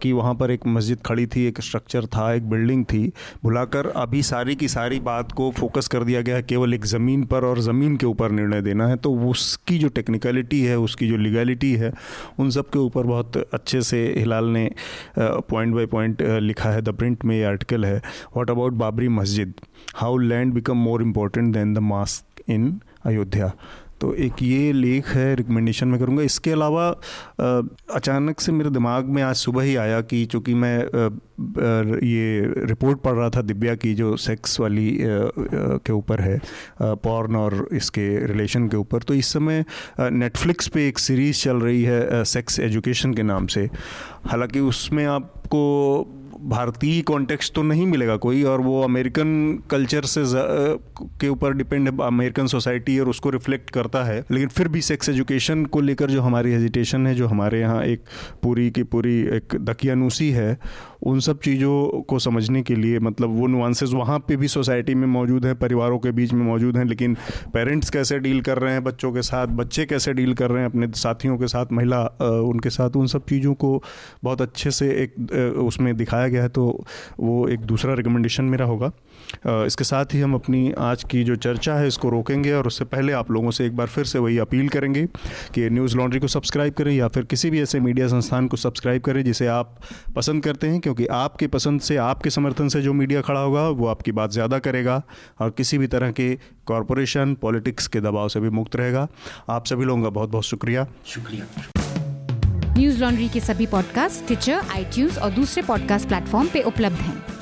S1: कि वहाँ पर एक मस्जिद खड़ी थी, एक स्ट्रक्चर था, एक बिल्डिंग थी, भुलाकर अभी सारी की सारी बात को फोकस कर दिया गया है। केवल एक ज़मीन पर और ज़मीन के ऊपर निर्णय देना है। तो उसकी जो टेक्निकलिटी है, उसकी जो लीगैलिटी है, उन सब के ऊपर बहुत अच्छे से हिलाल ने पॉइंट बाय पॉइंट लिखा है। द प्रिंट में ये आर्टिकल है। What about Babri Masjid how land become more important than the mosque in Ayodhya तो एक ये लेख है रिकमेंडेशन में करूँगा। इसके अलावा अचानक से मेरे दिमाग में आज सुबह ही आया कि चूँकि मैं ये रिपोर्ट पढ़ रहा था दिव्या की, जो सेक्स वाली के ऊपर है पॉर्न और इसके रिलेशन के ऊपर। तो इस समय नेटफ्लिक्स पे एक सीरीज़ चल रही है सेक्स एजुकेशन के नाम से। हालाँकि उसमें आपको भारतीय कॉन्टेक्स्ट तो नहीं मिलेगा कोई, और वो अमेरिकन कल्चर से के ऊपर डिपेंड है अमेरिकन सोसाइटी और उसको रिफ्लेक्ट करता है। लेकिन फिर भी सेक्स एजुकेशन को लेकर जो हमारी हेजिटेशन है, जो हमारे यहाँ एक पूरी की पूरी एक दकियानूसी है उन सब चीज़ों को समझने के लिए मतलब वो नुआंसेस वहाँ पे भी सोसाइटी में मौजूद हैं, परिवारों के बीच में मौजूद हैं, लेकिन पेरेंट्स कैसे डील कर रहे हैं बच्चों के साथ, बच्चे कैसे डील कर रहे हैं अपने साथियों के साथ, महिला उनके साथ, उन सब चीज़ों को बहुत अच्छे से एक उसमें दिखाया गया है तो वो एक दूसरा रिकमेंडेशन मेरा होगा। इसके साथ ही हम अपनी आज की जो चर्चा है इसको रोकेंगे और उससे पहले आप लोगों से एक बार फिर से वही अपील करेंगे कि न्यूज़ लॉन्ड्री को सब्सक्राइब करें या फिर किसी भी ऐसे मीडिया संस्थान को सब्सक्राइब करें जिसे आप पसंद करते हैं क्योंकि आपके पसंद से आपके समर्थन से जो मीडिया खड़ा होगा वो आपकी बात ज़्यादा करेगा और किसी भी तरह के कॉरपोरेशन पॉलिटिक्स के दबाव से भी मुक्त रहेगा। आप सभी लोगों का बहुत बहुत शुक्रिया।
S2: शुक्रिया।
S3: न्यूज़ लॉन्ड्री के सभी पॉडकास्ट ट्विटर आई और दूसरे पॉडकास्ट प्लेटफॉर्म पे उपलब्ध हैं।